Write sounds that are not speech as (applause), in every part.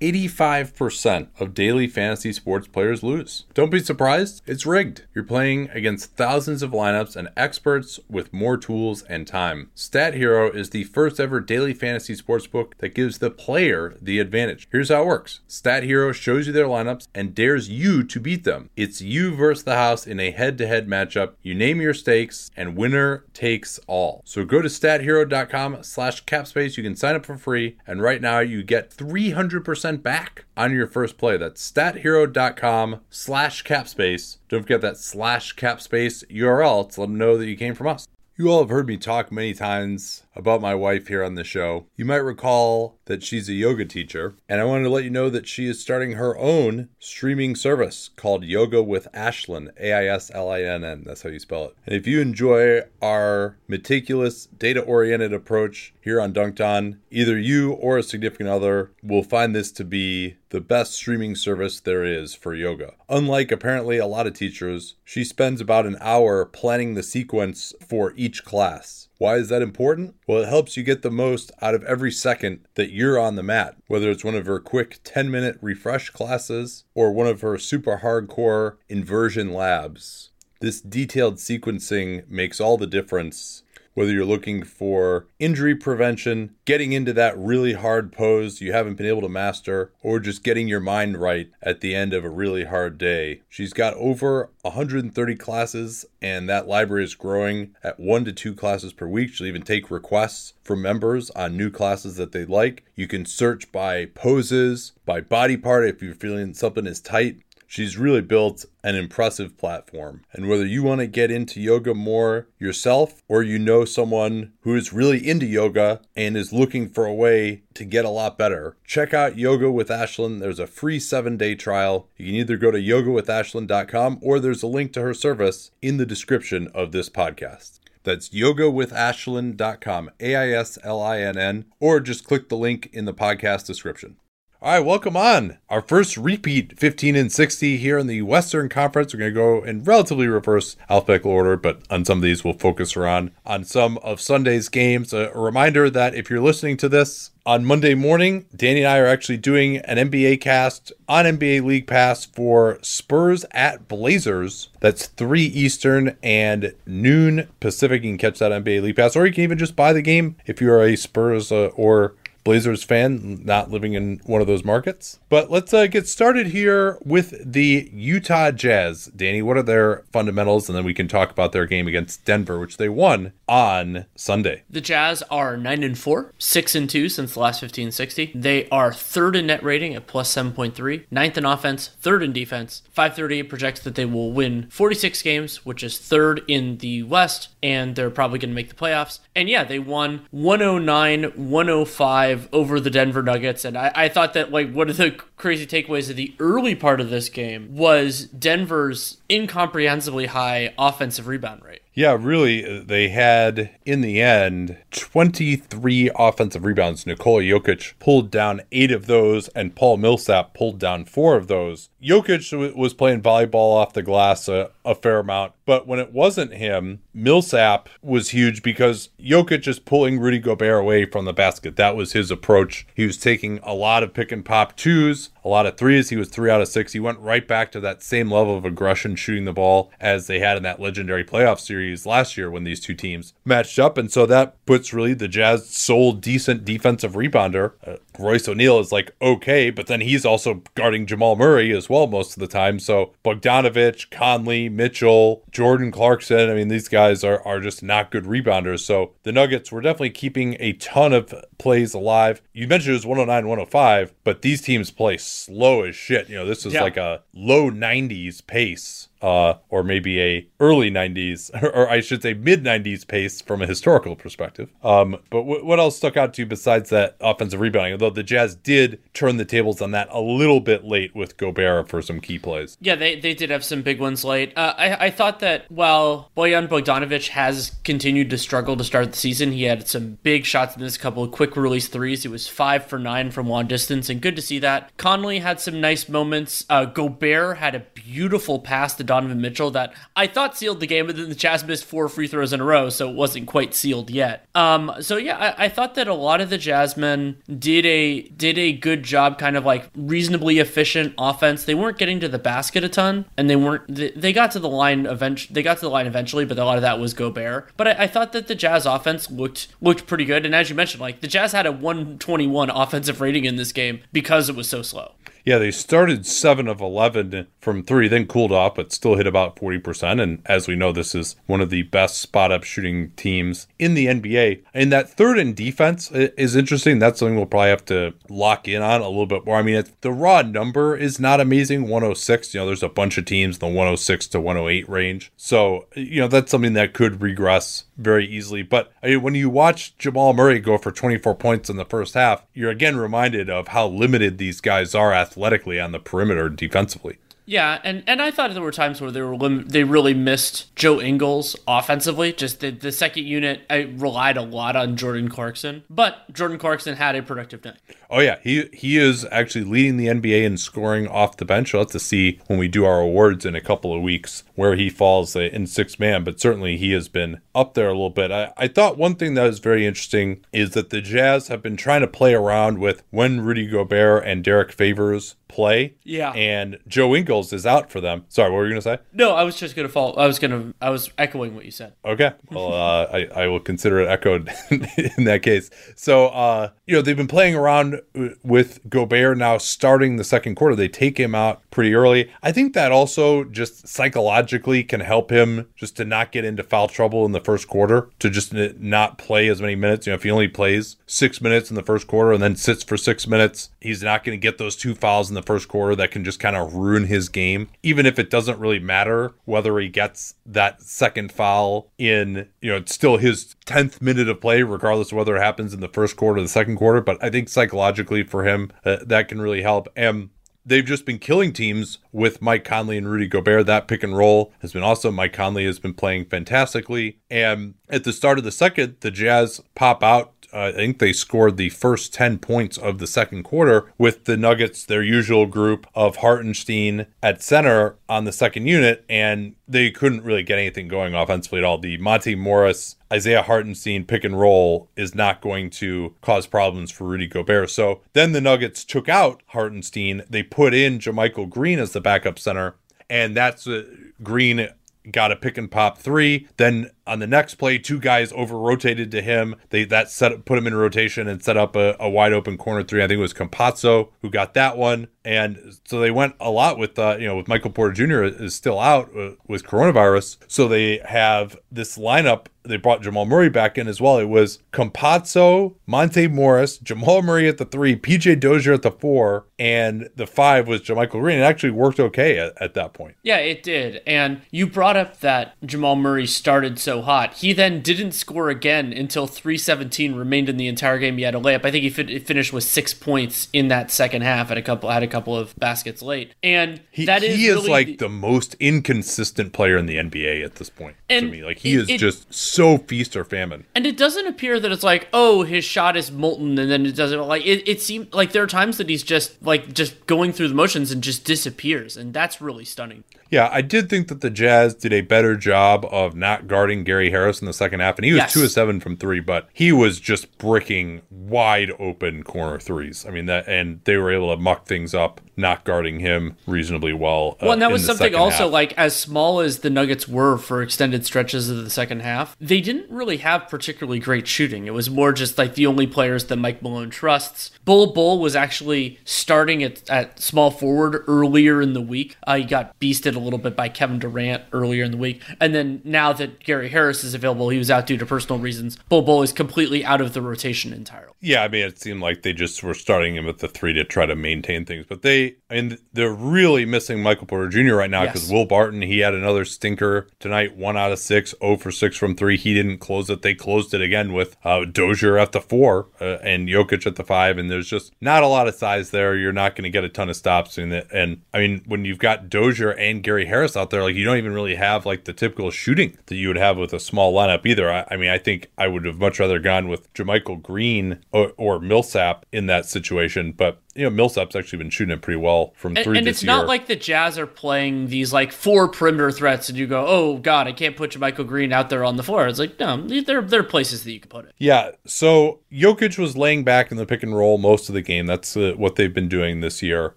85% of daily fantasy sports players lose. Don't be surprised, it's rigged. You're playing against thousands of lineups and experts with more tools and time. Stat Hero is the first ever daily fantasy sports book that gives the player the advantage. Here's how it works Stat Hero shows you their lineups and dares you to beat them. It's you versus the house in a head to head matchup. You name your stakes, and winner takes all. So go to stathero.com slash capspace. You can sign up for free, and right now you get 300% back on your first play. That's stathero.com slash capspace. Don't forget that slash capspace URL to let them know that you came from us. You all have heard me talk many times about my wife here on the show. You might recall that she's a yoga teacher, and I wanted to let you know that she is starting her own streaming service called Yoga with Aislinn, A I S L I N N. That's how you spell it. And if you enjoy our meticulous, data oriented approach here on Dunked On, either you or a significant other will find this to be the best streaming service there is for yoga. Unlike apparently a lot of teachers, she spends about an hour planning the sequence for each class. Why is that important? Well, it helps you get the most out of every second that you're on the mat, whether it's one of her quick 10 minute refresh classes or one of her super hardcore inversion labs. This detailed sequencing makes all the difference whether you're looking for injury prevention, getting into that really hard pose you haven't been able to master, or just getting your mind right at the end of a really hard day. She's got over 130 classes, and that library is growing at one to two classes per week. She'll even take requests from members on new classes that they like. You can search by poses, by body part if you're feeling something is tight. She's really built an impressive platform. And whether you want to get into yoga more yourself or you know someone who is really into yoga and is looking for a way to get a lot better, check out Yoga with Aislinn. There's a free seven day trial. You can either go to yogawithaislinn.com or there's a link to her service in the description of this podcast. That's yogawithaislinn.com, A I S L I N N, or just click the link in the podcast description. All right, welcome on. Our first repeat 15 and 60 here in the Western Conference. We're going to go in relatively reverse alphabetical order, but on some of these we'll focus around on some of Sunday's games. A, reminder that if you're listening to this on Monday morning, Danny and I are actually doing an NBA cast on NBA League Pass for Spurs at Blazers. That's 3 Eastern and noon Pacific. You can catch that NBA League Pass, or you can even just buy the game if you're a Spurs uh, or Blazers fan, not living in one of those markets. But let's uh, get started here with the Utah Jazz. Danny, what are their fundamentals? And then we can talk about their game against Denver, which they won on Sunday. The Jazz are 9 and 4, 6 and 2 since the last 15 60. They are third in net rating at plus 7.3, ninth in offense, third in defense. 538 projects that they will win 46 games, which is third in the West, and they're probably going to make the playoffs. And yeah, they won 109 105 over the Denver Nuggets. And I, I thought that, like, one of the crazy takeaways of the early part of this game was Denver's incomprehensibly high offensive rebound rate. Yeah, really, they had in the end 23 offensive rebounds. Nikola Jokic pulled down eight of those, and Paul Millsap pulled down four of those. Jokic was playing volleyball off the glass a, a fair amount, but when it wasn't him, Millsap was huge because Jokic is pulling Rudy Gobert away from the basket. That was his approach. He was taking a lot of pick and pop twos, a lot of threes. He was three out of six. He went right back to that same level of aggression shooting the ball as they had in that legendary playoff series last year when these two teams matched up. And so that puts really the Jazz sole decent defensive rebounder. Uh, Royce O'Neal is like okay, but then he's also guarding Jamal Murray as well most of the time. So Bogdanovic, Conley, Mitchell, Jordan Clarkson, I mean, these guys are, are just not good rebounders. So the Nuggets were definitely keeping a ton of plays alive. You mentioned it was 109, 105, but these teams play slow as shit. You know, this is Yeah. like a low 90s pace. Uh, or maybe a early 90s, (laughs) or I should say mid 90s pace from a historical perspective. Um, but w- what else stuck out to you besides that offensive rebounding? Although the Jazz did turn the tables on that a little bit late with Gobert for some key plays. Yeah, they, they did have some big ones late. Uh, I, I thought that while Bojan Bogdanovic has continued to struggle to start the season, he had some big shots in this couple of quick release threes. He was five for nine from long distance, and good to see that. Conley had some nice moments. Uh, Gobert had a beautiful pass to Donovan Mitchell that I thought sealed the game, but then the Jazz missed four free throws in a row, so it wasn't quite sealed yet. Um, so yeah, I, I thought that a lot of the Jazzmen did a did a good job, kind of like reasonably efficient offense. They weren't getting to the basket a ton, and they weren't. They, they got to the line eventually. They got to the line eventually, but a lot of that was Gobert. But I, I thought that the Jazz offense looked looked pretty good, and as you mentioned, like the Jazz had a 121 offensive rating in this game because it was so slow. Yeah, they started 7 of 11 from 3, then cooled off, but still hit about 40%. And as we know, this is one of the best spot up shooting teams in the NBA. And that third in defense is interesting. That's something we'll probably have to lock in on a little bit more. I mean, the raw number is not amazing 106. You know, there's a bunch of teams in the 106 to 108 range. So, you know, that's something that could regress very easily. But I mean, when you watch Jamal Murray go for 24 points in the first half, you're again reminded of how limited these guys are athletically on the perimeter defensively. Yeah, and, and I thought there were times where they were lim- they really missed Joe Ingles offensively. Just the, the second unit, I relied a lot on Jordan Clarkson, but Jordan Clarkson had a productive night. Oh yeah, he he is actually leading the NBA in scoring off the bench. We'll have to see when we do our awards in a couple of weeks where he falls uh, in six man, but certainly he has been up there a little bit. I, I thought one thing that was very interesting is that the Jazz have been trying to play around with when Rudy Gobert and Derrick Favors play. Yeah. And Joe Ingles is out for them. Sorry, what were you gonna say? No, I was just gonna follow. I was gonna. I was echoing what you said. Okay. Well, uh, I I will consider it echoed (laughs) in that case. So, uh, you know, they've been playing around uh, with Gobert now starting the second quarter. They take him out pretty early. I think that also just psychologically can help him just to not get into foul trouble in the first quarter, to just not play as many minutes. You know, if he only plays six minutes in the first quarter and then sits for six minutes, he's not going to get those two fouls in the first quarter that can just kind of ruin his game, even if it doesn't really matter whether he gets that second foul in, you know, it's still his 10th minute of play, regardless of whether it happens in the first quarter or the second quarter. But I think psychologically for him, uh, that can really help. And they've just been killing teams with Mike Conley and Rudy Gobert. That pick and roll has been awesome. Mike Conley has been playing fantastically. And at the start of the second, the Jazz pop out I think they scored the first 10 points of the second quarter with the Nuggets, their usual group of Hartenstein at center on the second unit, and they couldn't really get anything going offensively at all. The Monte Morris, Isaiah Hartenstein pick and roll is not going to cause problems for Rudy Gobert. So then the Nuggets took out Hartenstein. They put in JaMychal Green as the backup center, and that's uh, Green got a pick and pop three. Then on the next play, two guys over rotated to him. They that set up, put him in rotation and set up a, a, wide open corner three. I think it was Campazzo who got that one. And so they went a lot with uh, you know with Michael Porter Jr. is still out uh, with coronavirus. So they have this lineup. They brought Jamal Murray back in as well. It was Campazzo, Monte Morris, Jamal Murray at the three, PJ Dozier at the four, and the five was JaMychal Green. It actually worked okay at, at that point. Yeah, it did. And you brought up that Jamal Murray started so hot. He then didn't score again until 317 remained in the entire game. He had a layup. I think he fi- finished with six points in that second half. At a couple had a couple of baskets late, and he, that is he is really like the, the most inconsistent player in the NBA at this point And to me. Like he it- is it- just so feast or famine. and it doesn't appear that it's like oh his shot is molten and then it doesn't like it. It seems like there are times that he's just like just going through the motions and just disappears, and that's really stunning. Yeah, I did think that the Jazz did a better job of not guarding Gary Harris in the second half, and he was Yes. two of seven from three, but he was just bricking wide open corner threes. I mean that, and they were able to muck things up, not guarding him reasonably well. uh, Well, and that was something also half. like as small as the Nuggets were for extended stretches of the second half, they didn't really have particularly great shooting. It was more just like the only players that Mike Malone trusts. Bol Bol was actually starting at, at small forward earlier in the week. Uh, he got beasted a little bit by Kevin Durant earlier in the week. And then now that Gary Harris is available, he was out due to personal reasons. Bol Bol is completely out of the rotation entirely. Yeah, I mean, it seemed like they just were starting him at the three to try to maintain things. But they, Mean, they're really missing Michael Porter Jr. right now because Yes. Will Barton, he had another stinker tonight, one out of six, 0 for six from three. He didn't close it. They closed it again with uh, Dozier at the four uh, and Jokic at the five. And there's just not a lot of size there. You're not going to get a ton of stops. And, and I mean, when you've got Dozier and Gary Harris out there, like you don't even really have like the typical shooting that you would have with a small lineup either. I, I mean, I think I would have much rather gone with JaMychal Green or, or Millsap in that situation. But you know, Millsap's actually been shooting it pretty well from And, three and this it's year. not like the Jazz are playing these like four perimeter threats, and you go, "Oh God, I can't put Michael Green out there on the floor." It's like no, there there are places that you can put it. Yeah, so Jokic was laying back in the pick and roll most of the game. That's uh, what they've been doing this year.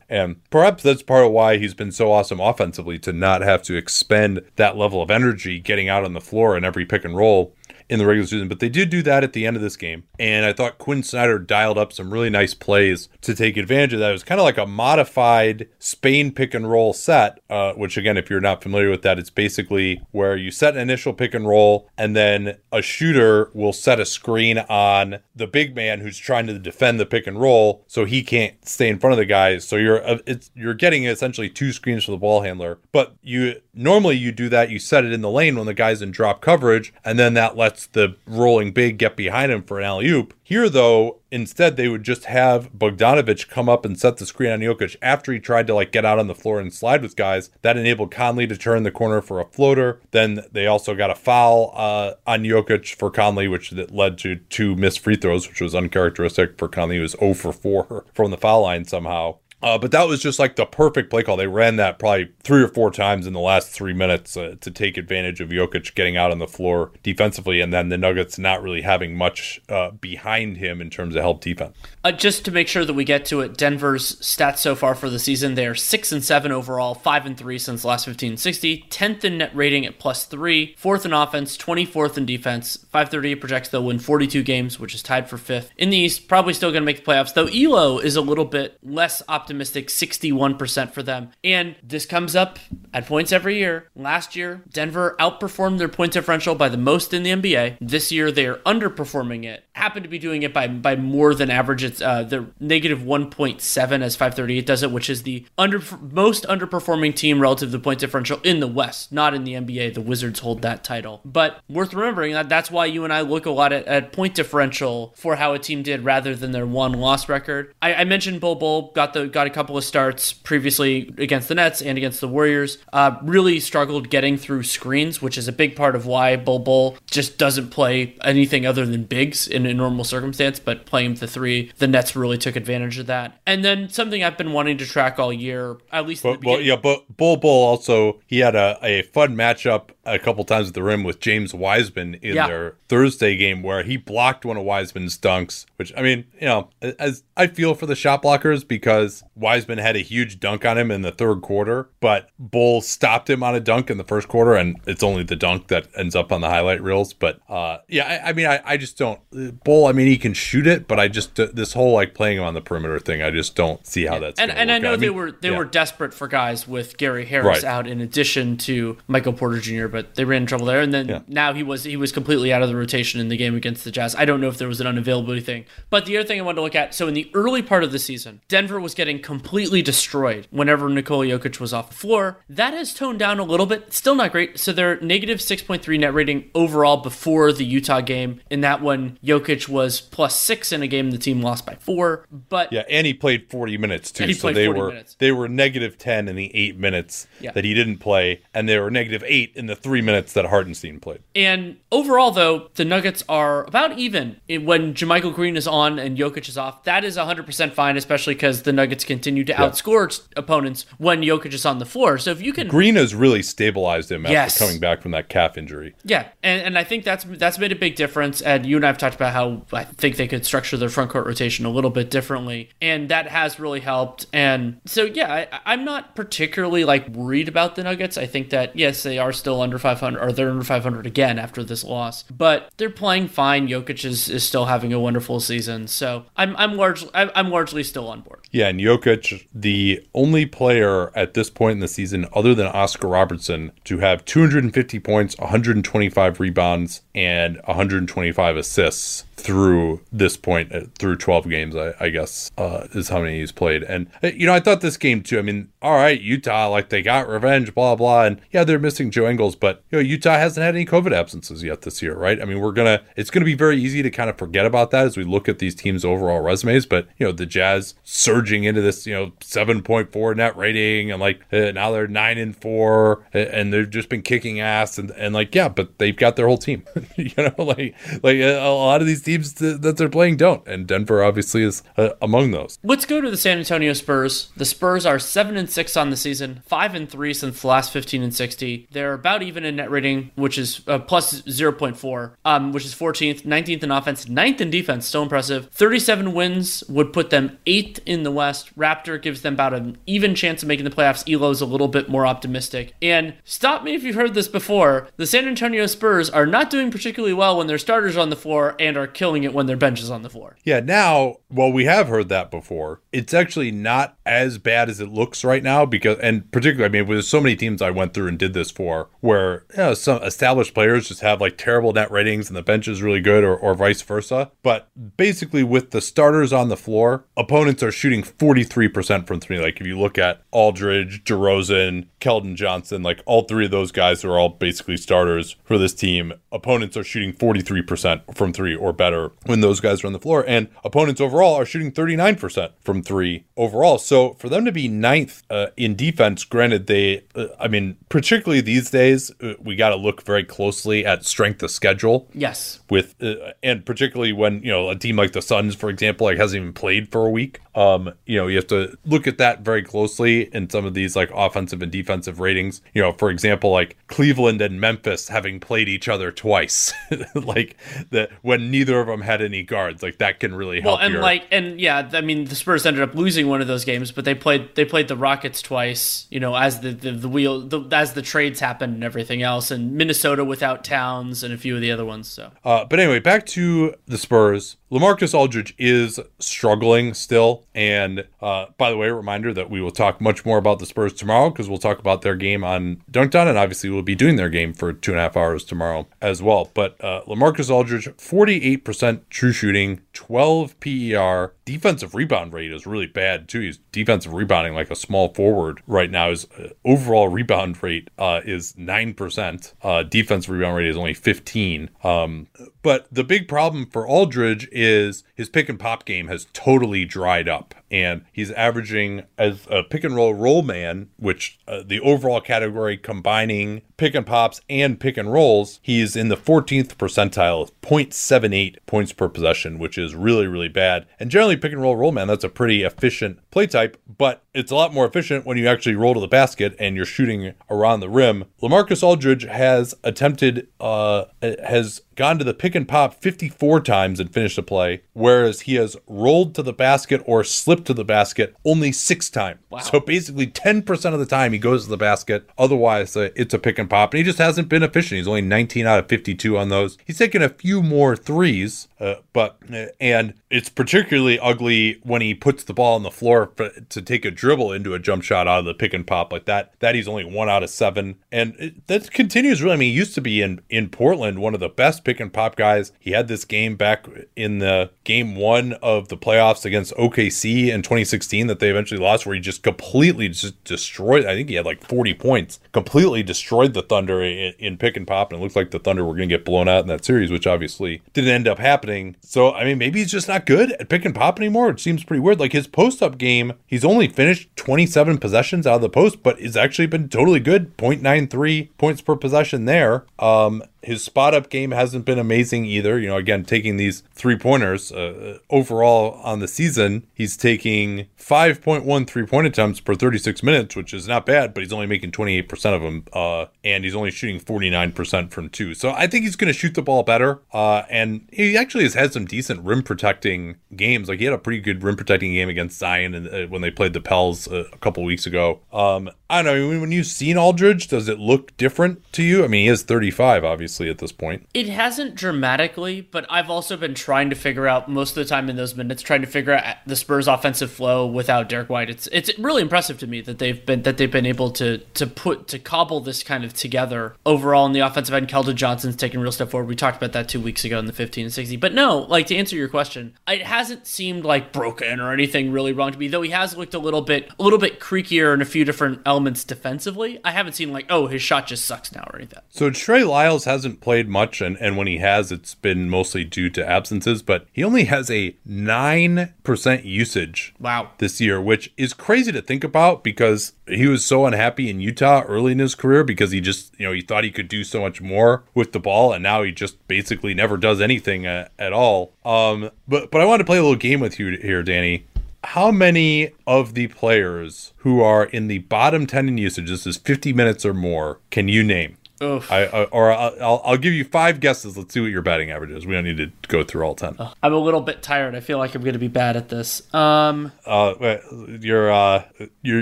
And perhaps that's part of why he's been so awesome offensively to not have to expend that level of energy getting out on the floor in every pick and roll in the regular season. But they did do that at the end of this game. And I thought Quin Snyder dialed up some really nice plays to take advantage of that. It was kind of like a modified Spain pick and roll set, uh, which, again, if you're not familiar with that, it's basically where you set an initial pick and roll and then a shooter will set a screen on the big man who's trying to defend the pick and roll so he can't stay in front of the guys. So you're uh, you're getting essentially two screens for the ball handler. But you normally you do that, you set it in the lane when the guy's in drop coverage, and then that lets the rolling big get behind him for an alley oop. Here, though, instead they would just have Bogdanovic come up and set the screen on Jokic after he tried to like get out on the floor and slide with guys. That enabled Conley to turn the corner for a floater. Then they also got a foul uh, on Jokic for Conley, which that led to two missed free throws, which was uncharacteristic for Conley. He was 0 for 4 (laughs) from the foul line somehow. Uh, but that was just like the perfect play call. They ran that probably three or four times in the last three minutes uh, to take advantage of Jokic getting out on the floor defensively, and then the Nuggets not really having much uh, behind him in terms of help defense. Uh, just to make sure that we get to it, Denver's stats so far for the season, they are 6 and 7 overall, 5 and 3 since last 15 60, 10th in net rating at plus 3, 4th in offense, 24th in defense. 530 projects they'll win 42 games, which is tied for 5th. In the East, probably still going to make the playoffs, though Elo is a little bit less optimistic, 61% for them. And this comes up at points every year. Last year, Denver outperformed their point differential by the most in the NBA. This year, they are underperforming it. Happen to be doing it by by more than average. It's uh, the negative 1.7 as 538 does it, which is the under most underperforming team relative to the point differential in the West, not in the NBA. The Wizards hold that title. But worth remembering that that's why you and I look a lot at, at point differential for how a team did rather than their one loss record. I, I mentioned Bol Bol got the got a couple of starts previously against the Nets and against the Warriors. Uh, really struggled getting through screens, which is a big part of why Bol Bol just doesn't play anything other than bigs in a normal circumstance. But playing the three, the Nets really took advantage of that. And then something I've been wanting to track all year, at least. But, well, yeah, but Bol Bol also he had a, a fun matchup a couple times at the rim with James Wiseman in Yeah. their Thursday game where he blocked one of Wiseman's dunks. Which I mean, you know, as I feel for the shot blockers because Wiseman had a huge dunk on him in the third quarter, but Bol stopped him on a dunk in the first quarter, and it's only the dunk that ends up on the highlight reels. But uh, yeah, I, I mean, I, I just don't Bol. I mean, he can shoot it, but I just uh, this whole like playing him on the perimeter thing, I just don't see how that's and and I know out. they mean, were they yeah. were desperate for guys with Gary Harris Right. out in addition to Michael Porter Jr. But they ran in trouble there, and then Yeah. now he was he was completely out of the rotation in the game against the Jazz. I don't know if there was an unavailability thing, but the other thing I wanted to look at. So in the early part of the season, Denver was getting completely destroyed whenever Nikola Jokic was off the floor. That has toned down a little bit. Still not great. So they're negative six point three net rating overall before the Utah game. In that one, Jokic was plus six in a game the team lost by four. But Yeah, and he played 40 minutes too. So they were minutes. they were negative 10 in the 8 minutes Yeah. that he didn't play and they were negative 8 in the 3 minutes that Hartenstein played. And overall, though, the Nuggets are about even when JaMychal Green is on and Jokic is off. That is 100% fine, especially because the Nuggets continue to outscore opponents when Jokic is on the floor. So if you can, Green has really stabilized him after Yes. coming back from that calf injury. yeah, and, and I think that's that's made a big difference. And you and I have talked about how I think they could structure their front court rotation a little bit differently, and that has really helped. And so yeah, I, I'm not particularly like worried about the Nuggets. I think that yes, they are still under 500, or they're under 500 again after this loss, but they're playing fine. Jokic is, is still having a wonderful season, so I'm I'm largely I'm largely still on board. Yeah, and Jokic, the only player at this point in the season, other than Oscar Robertson, to have 250 points, 125 rebounds, and 125 assists through this point, uh, through 12 games, I, I guess, uh, is how many he's played. And, uh, you know, I thought this game too, I mean, all right, Utah, like they got revenge, blah, blah. And yeah, they're missing Joe Ingles, but, you know, Utah hasn't had any COVID absences yet this year, right? I mean, we're going to, it's going to be very easy to kind of forget about that as we look at these teams' overall resumes. But, you know, the Jazz surging into this, you know, 7.4 net rating and like uh, now they're 9 and 4 uh, and they've just been kicking ass and, and like, yeah, but they've got their whole team, (laughs) you know, (laughs) like, like a lot of these teams th- that they're playing don't, and Denver obviously is uh, among those. Let's go to the San Antonio Spurs. The Spurs are seven and six on the season, five and three since the last fifteen and sixty. They're about even in net rating, which is uh, plus zero point four, um, which is fourteenth, nineteenth in offense, 9th in defense. Still impressive. Thirty-seven wins would put them eighth in the West. Raptor gives them about an even chance of making the playoffs. Elo's a little bit more optimistic. And stop me if you've heard this before. The San Antonio Spurs are not doing particularly well when their starters are on the floor and are killing it when their bench is on the floor. Yeah, now, well, we have heard that before. It's actually not as bad as it looks right now because, and particularly, I mean, there's so many teams I went through and did this for where you know, some established players just have like terrible net ratings and the bench is really good or, or vice versa. But basically, with the starters on the floor, opponents are shooting 43% from three. Like if you look at Aldridge, DeRozan, Keldon Johnson, like all three of those guys are all basically starters for this team. Opponents are shooting 43% from three or better when those guys are on the floor. And opponents overall are shooting 39% from three overall. So for them to be ninth uh, in defense, granted, they, uh, I mean, particularly these days, uh, we got to look very closely at strength of schedule. Yes. With, uh, and particularly when, you know, a team like the Suns, for example, like hasn't even played for a week. Um, you know, you have to look at that very closely in some of these like offensive and defensive ratings. You know, for example, like Cleveland and Memphis having played each other twice, (laughs) like that when neither of them had any guards, like that can really help. Well, and your- like, and yeah, I mean, the Spurs ended up losing one of those games, but they played they played the Rockets twice. You know, as the the, the wheel the, as the trades happened and everything else, and Minnesota without Towns and a few of the other ones. So Uh, but anyway, back to the Spurs. LaMarcus Aldridge is struggling still. And uh, by the way, a reminder that we will talk much more about the Spurs tomorrow because we'll talk about their game on Dunked On, and obviously we'll be doing their game for two and a half hours tomorrow as well. But uh, LaMarcus Aldridge, 48% true shooting, 12 PER. Defensive rebound rate is really bad too. He's defensive rebounding like a small forward right now. His uh, overall rebound rate uh, is 9%. Uh, defensive rebound rate is only 15. Um, but the big problem for Aldridge is his pick and pop game has totally dried up. And he's averaging as a pick and roll roll man, which uh, the overall category combining pick and pops and pick and rolls, he's in the 14th percentile, 0.78 points per possession, which is really, really bad. And generally, pick and roll roll man, that's a pretty efficient play type, but it's a lot more efficient when you actually roll to the basket and you're shooting around the rim. Lamarcus Aldridge has attempted, uh, has gone to the pick and pop 54 times and finished the play, whereas he has rolled to the basket or slipped to the basket only six times. Wow. So basically 10% of the time he goes to the basket. Otherwise, uh, it's a pick and pop. And he just hasn't been efficient. He's only 19 out of 52 on those. He's taken a few more threes, uh, but, uh, and it's particularly ugly when he puts the ball on the floor for, to take a dribble into a jump shot out of the pick and pop like that. That he's only one out of seven. And it, that continues really. I mean, he used to be in, in Portland, one of the best pick and pop guys. He had this game back in the game one of the playoffs against OKC in 2016 that they eventually lost, where he just completely just destroyed. I think he had like 40 points, completely destroyed the Thunder in, in pick and pop, and it looked like the Thunder were going to get blown out in that series, which obviously didn't end up happening. So I mean, maybe he's just not good at pick and pop anymore. It seems pretty weird. Like his post up game, he's only finished 27 possessions out of the post, but it's actually been totally good. 0.93 points per possession there. Um, his spot up game hasn't been amazing either. You know, again, taking these three pointers uh, overall on the season, he's taking 5.1 three point attempts per 36 minutes, which is not bad, but he's only making 28% of them. Uh, and he's only shooting 49% from two. So I think he's going to shoot the ball better. Uh, and he actually has had some decent rim protecting games. Like he had a pretty good rim protecting game against Zion and, uh, when they played the Pels uh, a couple weeks ago. Um, I don't know. When you've seen Aldridge, does it look different to you? I mean, he is 35, obviously, at this point. It hasn't dramatically, but I've also been trying to figure out most of the time in those minutes, trying to figure out the Spurs' offensive flow without Derrick White. It's it's really impressive to me that they've been that they've been able to to put to cobble this kind of together overall in the offensive end. Keldon Johnson's taken a real step forward. We talked about that two weeks ago in the 15 and 60. But no, like to answer your question, it hasn't seemed like broken or anything really wrong to me. Though he has looked a little bit a little bit creakier in a few different elements defensively. I haven't seen like, oh, his shot just sucks now or anything. So Trey Lyles hasn't played much, and, and when he has, it's been mostly due to absences, but he only has a 9% usage Wow. this year, which is crazy to think about because he was so unhappy in Utah early in his career because he just, you know, he thought he could do so much more with the ball, and now he just basically never does anything uh, at all. Um, but but I wanted to play a little game with you here, Danny. How many of the players who are in the bottom 10 in usage, this is 50 minutes or more, can you name? Oof. I, I or I'll, I'll, give you five guesses. Let's see what your batting average is. We don't need to go through all 10. I'm a little bit tired. I feel like I'm going to be bad at this. Um, Uh, wait, your uh, your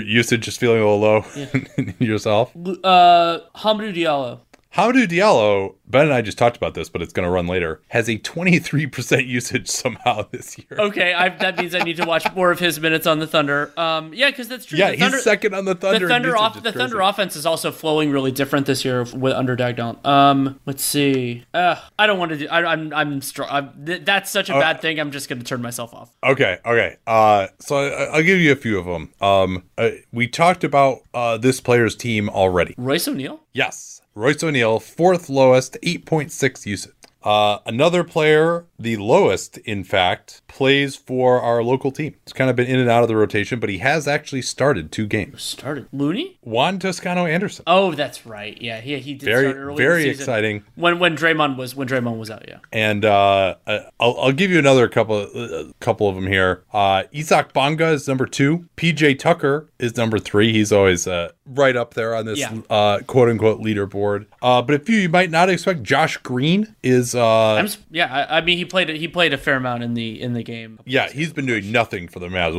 usage is feeling a little low (laughs) yourself. uh, Hamidou Diallo. Hamidou Diallo, Ben and I just talked about this, but it's going to run later, has a 23% usage somehow (laughs) this year. Okay, I, that means I need to watch more of his minutes on the Thunder. Um, yeah, because that's true. yeah, the Thunder, he's second on the Thunder. the Thunder off the. Thunder offense is also flowing really different this year with under Daigneault. Um, let's see. Uh, I don't want to do. I, I'm I'm, I'm th- That's such Uh, a bad thing. I'm just going to turn myself off. Okay, okay. Uh, so I, I'll give you a few of them. Um, uh, we talked about uh, this player's team already. Royce O'Neal. Yes. Royce O'Neal, fourth lowest, 8.6 usage. Uh, another player, the lowest, in fact, plays for our local team. It's kind of been in and out of the rotation, but he has actually started two games. Started Looney. Juan Toscano Anderson. Oh, that's right. Yeah, he he did Very, start early very exciting. When when Draymond was when Draymond was out. Yeah. And uh, I'll, I'll give you another couple, uh, couple of them here. Uh, Isaac Bonga is number two. PJ Tucker is number three. He's always uh, right up there on this Yeah. uh, quote unquote leaderboard. Uh, but a few you might not expect. Josh Green is. Uh, I'm yeah. I, I mean, he played he played a fair amount in the in the game. yeah, he's been doing nothing for the Mavs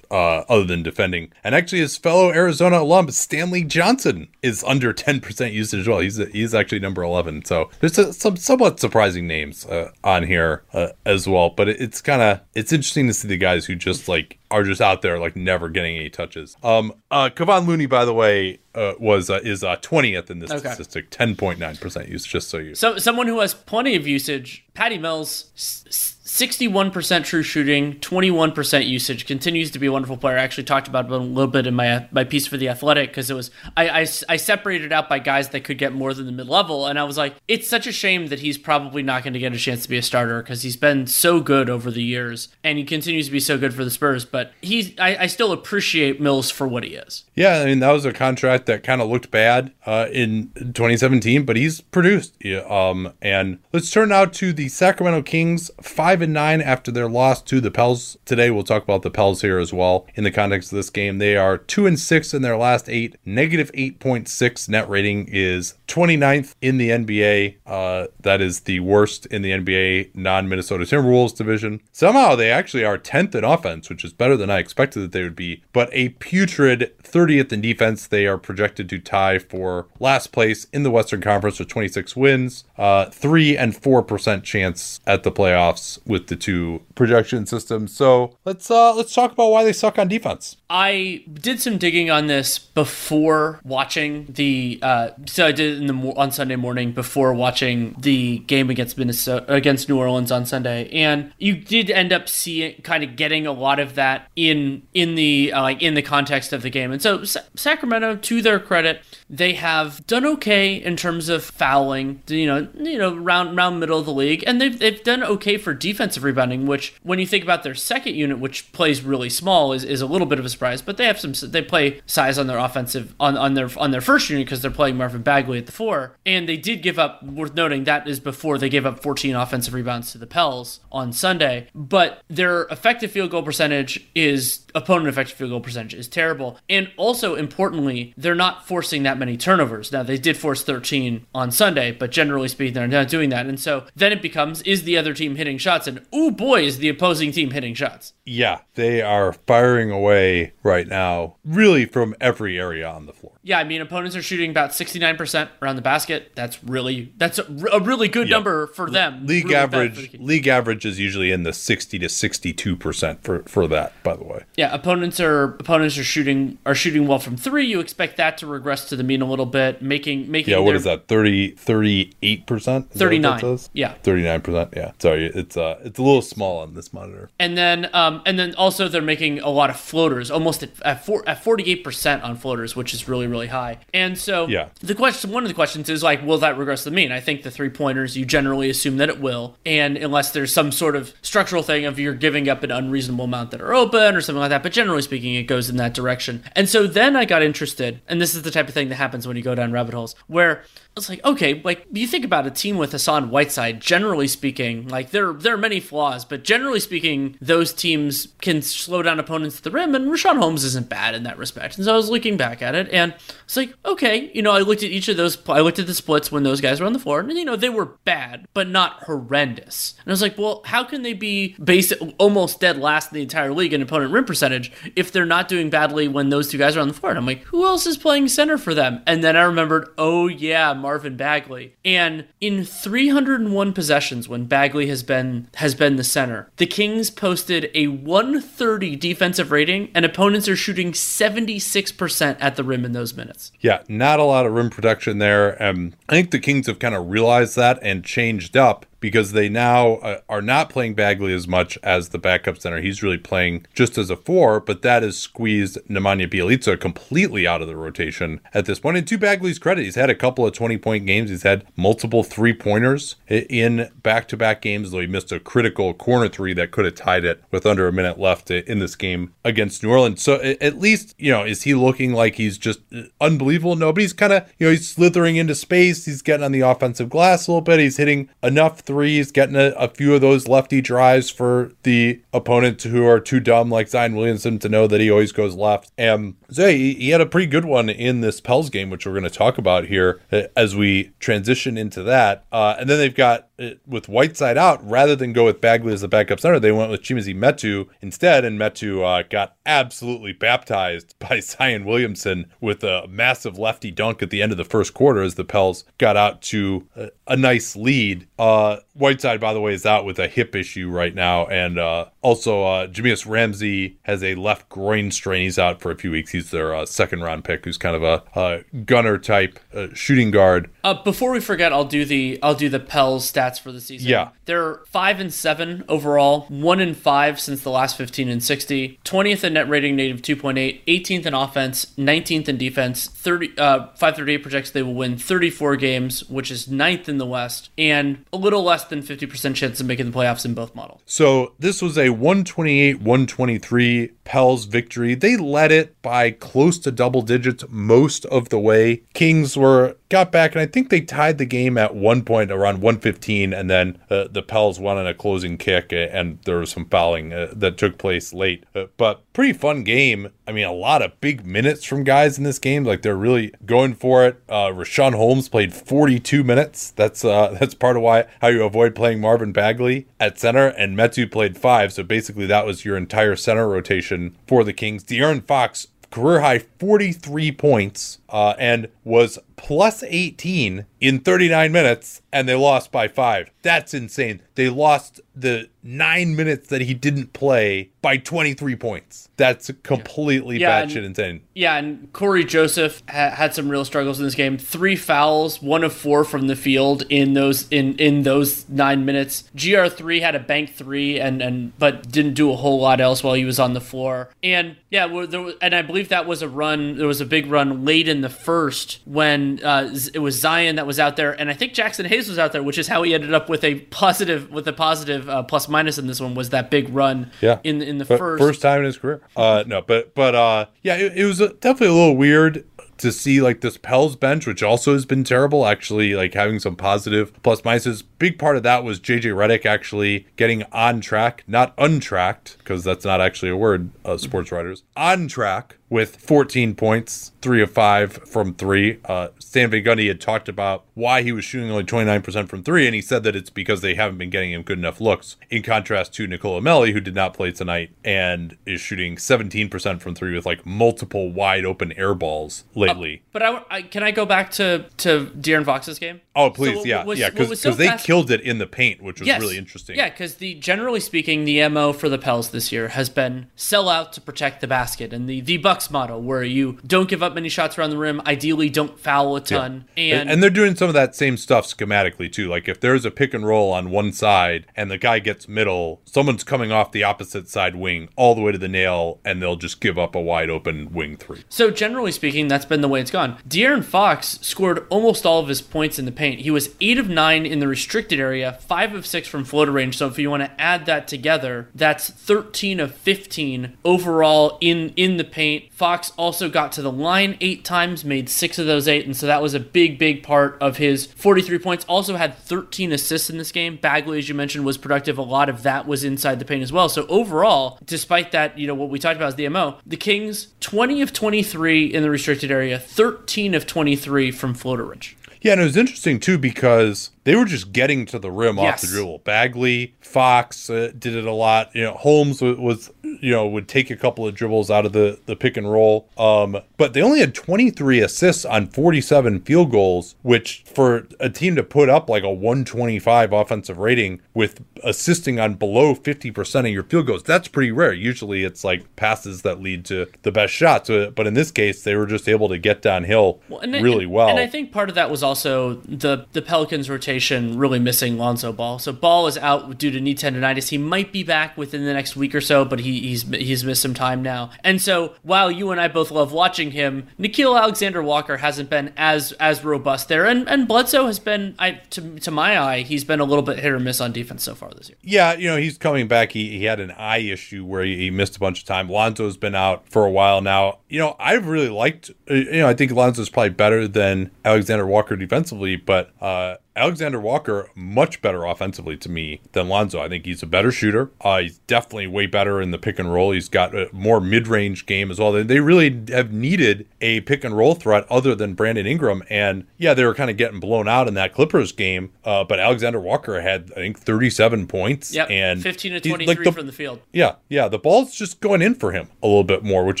uh, uh, other than defending. And actually, his fellow Arizona alum Stanley Johnson is under 10% usage as well. He's he's actually number 11. So there's a, some somewhat surprising names uh, on here uh, as well. But it, it's kind of it's interesting to see the guys who just like are just out there like never getting any touches. Um, uh, Kevon Looney, by the way, uh, was uh, is uh, twentieth uh, in this okay. statistic, ten point nine percent use. Just so you, so someone who has plenty of usage, Patty Mills. S- 61% true shooting, 21% usage. Continues to be a wonderful player. I actually talked about it a little bit in my my piece for the Athletic because it was I, I, I separated out by guys that could get more than the mid level, and I was like, it's such a shame that he's probably not going to get a chance to be a starter because he's been so good over the years, and he continues to be so good for the Spurs. But he's I, I still appreciate Mills for what he is. Yeah, I mean that was a contract that kind of looked bad uh, in 2017, but he's produced. Um, and let's turn now to the Sacramento Kings five and nine after their loss to the Pels today. We'll talk about the Pels here as well in the context of this game. They are two and six in their last eight, negative 8.6 net rating is 29th in the NBA. Uh, that is the worst in the NBA non-Minnesota Timberwolves division. Somehow they actually are 10th in offense, which is better than I expected that they would be. But a putrid 30th in defense. They are projected to tie for last place in the Western Conference with 26 wins, uh, three and four percent chance at the playoffs with the two projection systems. So let's uh, let's talk about why they suck on defense. I did some digging on this before watching the. Uh, so I did it in the on Sunday morning before watching the game against Minnesota against New Orleans on Sunday, and you did end up seeing kind of getting a lot of that in in the uh, like in the context of the game. And so Sa- Sacramento, to their credit, they have done okay in terms of fouling. You know, you know, round round middle of the league, and they've they've done okay for defensive rebounding. Which, when you think about their second unit, which plays really small, is, is a little bit of a surprise. But they have some they play size on their offensive on, on their on their first unit because they're playing Marvin Bagley at the four, and they did give up. Worth noting that is before they gave up 14 offensive rebounds to the Pels on Sunday. But their effective field goal percentage is opponent effective field goal percentage is terrible, and also importantly, they're not forcing that many turnovers. Now they did force 13 on Sunday, but generally speaking, they're not doing that. And so then it becomes is the other team hitting shots, and oh boy, is the opposing team hitting shots. Yeah, they are firing away right now, really from every area on the floor. Yeah, I mean opponents are shooting about 69% around the basket. That's really that's a, a really good number for them. League Really for the average league average is usually in the 60 to 62 percent for for that by the way Yeah, opponents are opponents are shooting are shooting well from three. You expect that to regress to the mean a little bit, making making yeah what their- is that 30 38 percent 39. Yeah. 39 percent yeah sorry it's uh it's a little small on this monitor And then, um, and then also they're making a lot of floaters, almost at at, four, at 48% on floaters, which is really really really high. And so Yeah. the question, one of the questions is like, will that regress the mean? I think the three pointers, you generally assume that it will. And unless there's some sort of structural thing of you're giving up an unreasonable amount that are open or something like that. But generally speaking, it goes in that direction. And so then I got interested, and this is the type of thing that happens when you go down rabbit holes, where it's like, okay, like you think about a team with Hassan Whiteside, generally speaking, like there there are many flaws, but generally speaking, those teams can slow down opponents at the rim, and Richaun Holmes isn't bad in that respect. And so I was looking back at it, and it's like, okay, you know, I looked at each of those, I looked at the splits when those guys were on the floor, and you know, they were bad, but not horrendous. And I was like, well, how can they be basic, almost dead last in the entire league in opponent rim percentage if they're not doing badly when those two guys are on the floor? And I'm like, who else is playing center for them? And then I remembered, oh yeah, Marvin Bagley. And in 301 possessions when Bagley has been has been the center, the Kings posted a 130 defensive rating, and opponents are shooting 76% at the rim in those minutes. Yeah, not a lot of rim protection there. Um, I think the Kings have kind of realized that and changed up because they now uh, are not playing Bagley as much as the backup center. He's really playing just as a four, but that has squeezed Nemanja Bjelica completely out of the rotation at this point. And to Bagley's credit, he's had a couple of 20 point games. He's had multiple three pointers in back to back games, though he missed a critical corner three that could have tied it with under a minute left in this game against New Orleans. So at least, you know, is he looking like he's just unbelievable? No, but he's kind of, you know, he's slithering into space. He's getting on the offensive glass a little bit. He's hitting enough threes, getting a, a, few of those lefty drives for the opponent who are too dumb, like Zion Williamson, to know that he always goes left. And so he, he had a pretty good one in this Pels game, which we're going to talk about here uh, as we transition into that. Uh, and then they've got uh, with Whiteside out, rather than go with Bagley as the backup center, they went with Chimezie Metu instead, and Metu uh, got absolutely baptized (laughs) by Zion Williamson with a massive lefty dunk at the end of the first quarter as the Pels got out to a, a nice lead. Uh, Whiteside, by the way, is out with a hip issue right now, and uh, also uh, Jahmi'us Ramsey has a left groin strain. He's out for a few weeks. He's their uh, second round pick, who's kind of a, a gunner type uh, shooting guard. Uh, before we forget, I'll do the I'll do the Pels stats for the season. Yeah. they're five and seven overall, one and five since the last fifteen and sixty. Twentieth in net rating, native two point eight. 18th in offense, nineteenth in defense. Thirty uh, five thirty eight projects they will win thirty four games, which is ninth in the West, and a little less than fifty percent chance of making the playoffs in both models. So this was a 128 123 Pels victory. They led it by close to double digits most of the way. Kings were got back, and I think they tied the game at one point around 115, and then uh, the Pels won on a closing kick, and there was some fouling uh, that took place late. Uh, but pretty fun game. I mean, a lot of big minutes from guys in this game. Like they're really going for it. Uh, Richaun Holmes played 42 minutes. That's uh, (laughs) that's part of why how you avoid playing Marvin Bagley at center, and Metu played five. So basically, that was your entire center rotation for the Kings. De'Aaron Fox career high 43 points uh, and was plus 18 in 39 minutes and they lost by five that's insane they lost the nine minutes that he didn't play by 23 points that's completely Yeah, batshit insane Yeah, and Cory Joseph ha- had some real struggles in this game. Three fouls, one of four from the field in those in in those nine minutes. Gr three had a bank three, and and but didn't do a whole lot else while he was on the floor. And yeah, well, there was, and I believe that was a run. There was a big run late in the first when uh, it was Zion that was out there, and I think Jaxson Hayes was out there, which is how he ended up with a positive with a positive uh, plus minus in this one. Was that big run? Yeah. in in the But first. time in his career. Uh, no, but but uh, yeah, it, it was definitely a little weird to see like this Pels bench, which also has been terrible. Actually, like having some positive plus minuses. Big part of that was JJ Redick actually getting on track, not untracked, because that's not actually a word. Uh, sports writers on track with 14 points, three of five from three. Uh, Stan Van Gundy had talked about why he was shooting only 29% from three, and he said that it's because they haven't been getting him good enough looks. In contrast to Nicolo Melli, who did not play tonight and is shooting 17% from three with like multiple wide open air balls lately. But I, I can I go back to to De'Aaron Fox's game? oh, please, So yeah, was- yeah, because so they killed it in the paint, which was Yes. really interesting. Yeah, because the generally speaking, the mo for the Pels this year has been sell out to protect the basket, and the the bucket Bucks model where you don't give up many shots around the rim, ideally don't foul a ton, And, and and they're doing some of that same stuff schematically too. Like if there's a pick and roll on one side and the guy gets middle, someone's coming off the opposite side wing all the way to the nail, and they'll just give up a wide open wing three. So generally speaking, that's been the way it's gone. De'Aaron Fox scored almost all of his points in the paint. He was eight of nine in the restricted area, five of six from floater range. So if you want to add that together, that's thirteen of fifteen overall in in the paint. Fox also got to the line eight times, made six of those eight, and so that was a big, big part of his forty-three points. Also had thirteen assists in this game. Bagley, as you mentioned, was productive. A lot of that was inside the paint as well. So overall, despite that, you know what we talked about is the mo. The Kings twenty of twenty-three in the restricted area, thirteen of twenty-three from floater range. Yeah, and it was interesting too because they were just getting to the rim off the dribble. Bagley, Fox uh, did it a lot. You know, Holmes was, was you know would take a couple of dribbles out of the the pick and roll. Um, but they only had 23 assists on 47 field goals, which for a team to put up like a 125 offensive rating with assisting on below 50% of your field goals, that's pretty rare. Usually it's like passes that lead to the best shots. Uh, But in this case, they were just able to get downhill I- really well. And I think part of that was also the the Pelicans rotation really missing Lonzo Ball. So Ball is out due to knee tendonitis. He might be back within the next week or so, but he, he's he's missed some time now. And so while you and I both love watching him, Nickeil Alexander Walker hasn't been as as robust there, and and Bledsoe has been, I to to my eye, he's been a little bit hit or miss on defense so far this year. Yeah, you know, he's coming back. He, he had an eye issue where he, he missed a bunch of time. Lonzo's been out for a while now. You know, I've really liked, uh, you know, I think Lonzo's probably better than Alexander Walker defensively, but uh, Alexander Walker much better offensively to me than Lonzo. I think he's a better shooter. Uh, he's definitely way better in the pick and roll. He's got a more mid-range game as well. They, really have needed a pick and roll threat other than Brandon Ingram. And yeah, they were kind of getting blown out in that Clippers game. Uh, but Alexander Walker had I think 37 points. Yep, and fifteen to he's- twenty like three the- from the field. yeah, yeah. The ball's just going in for him a little bit more, which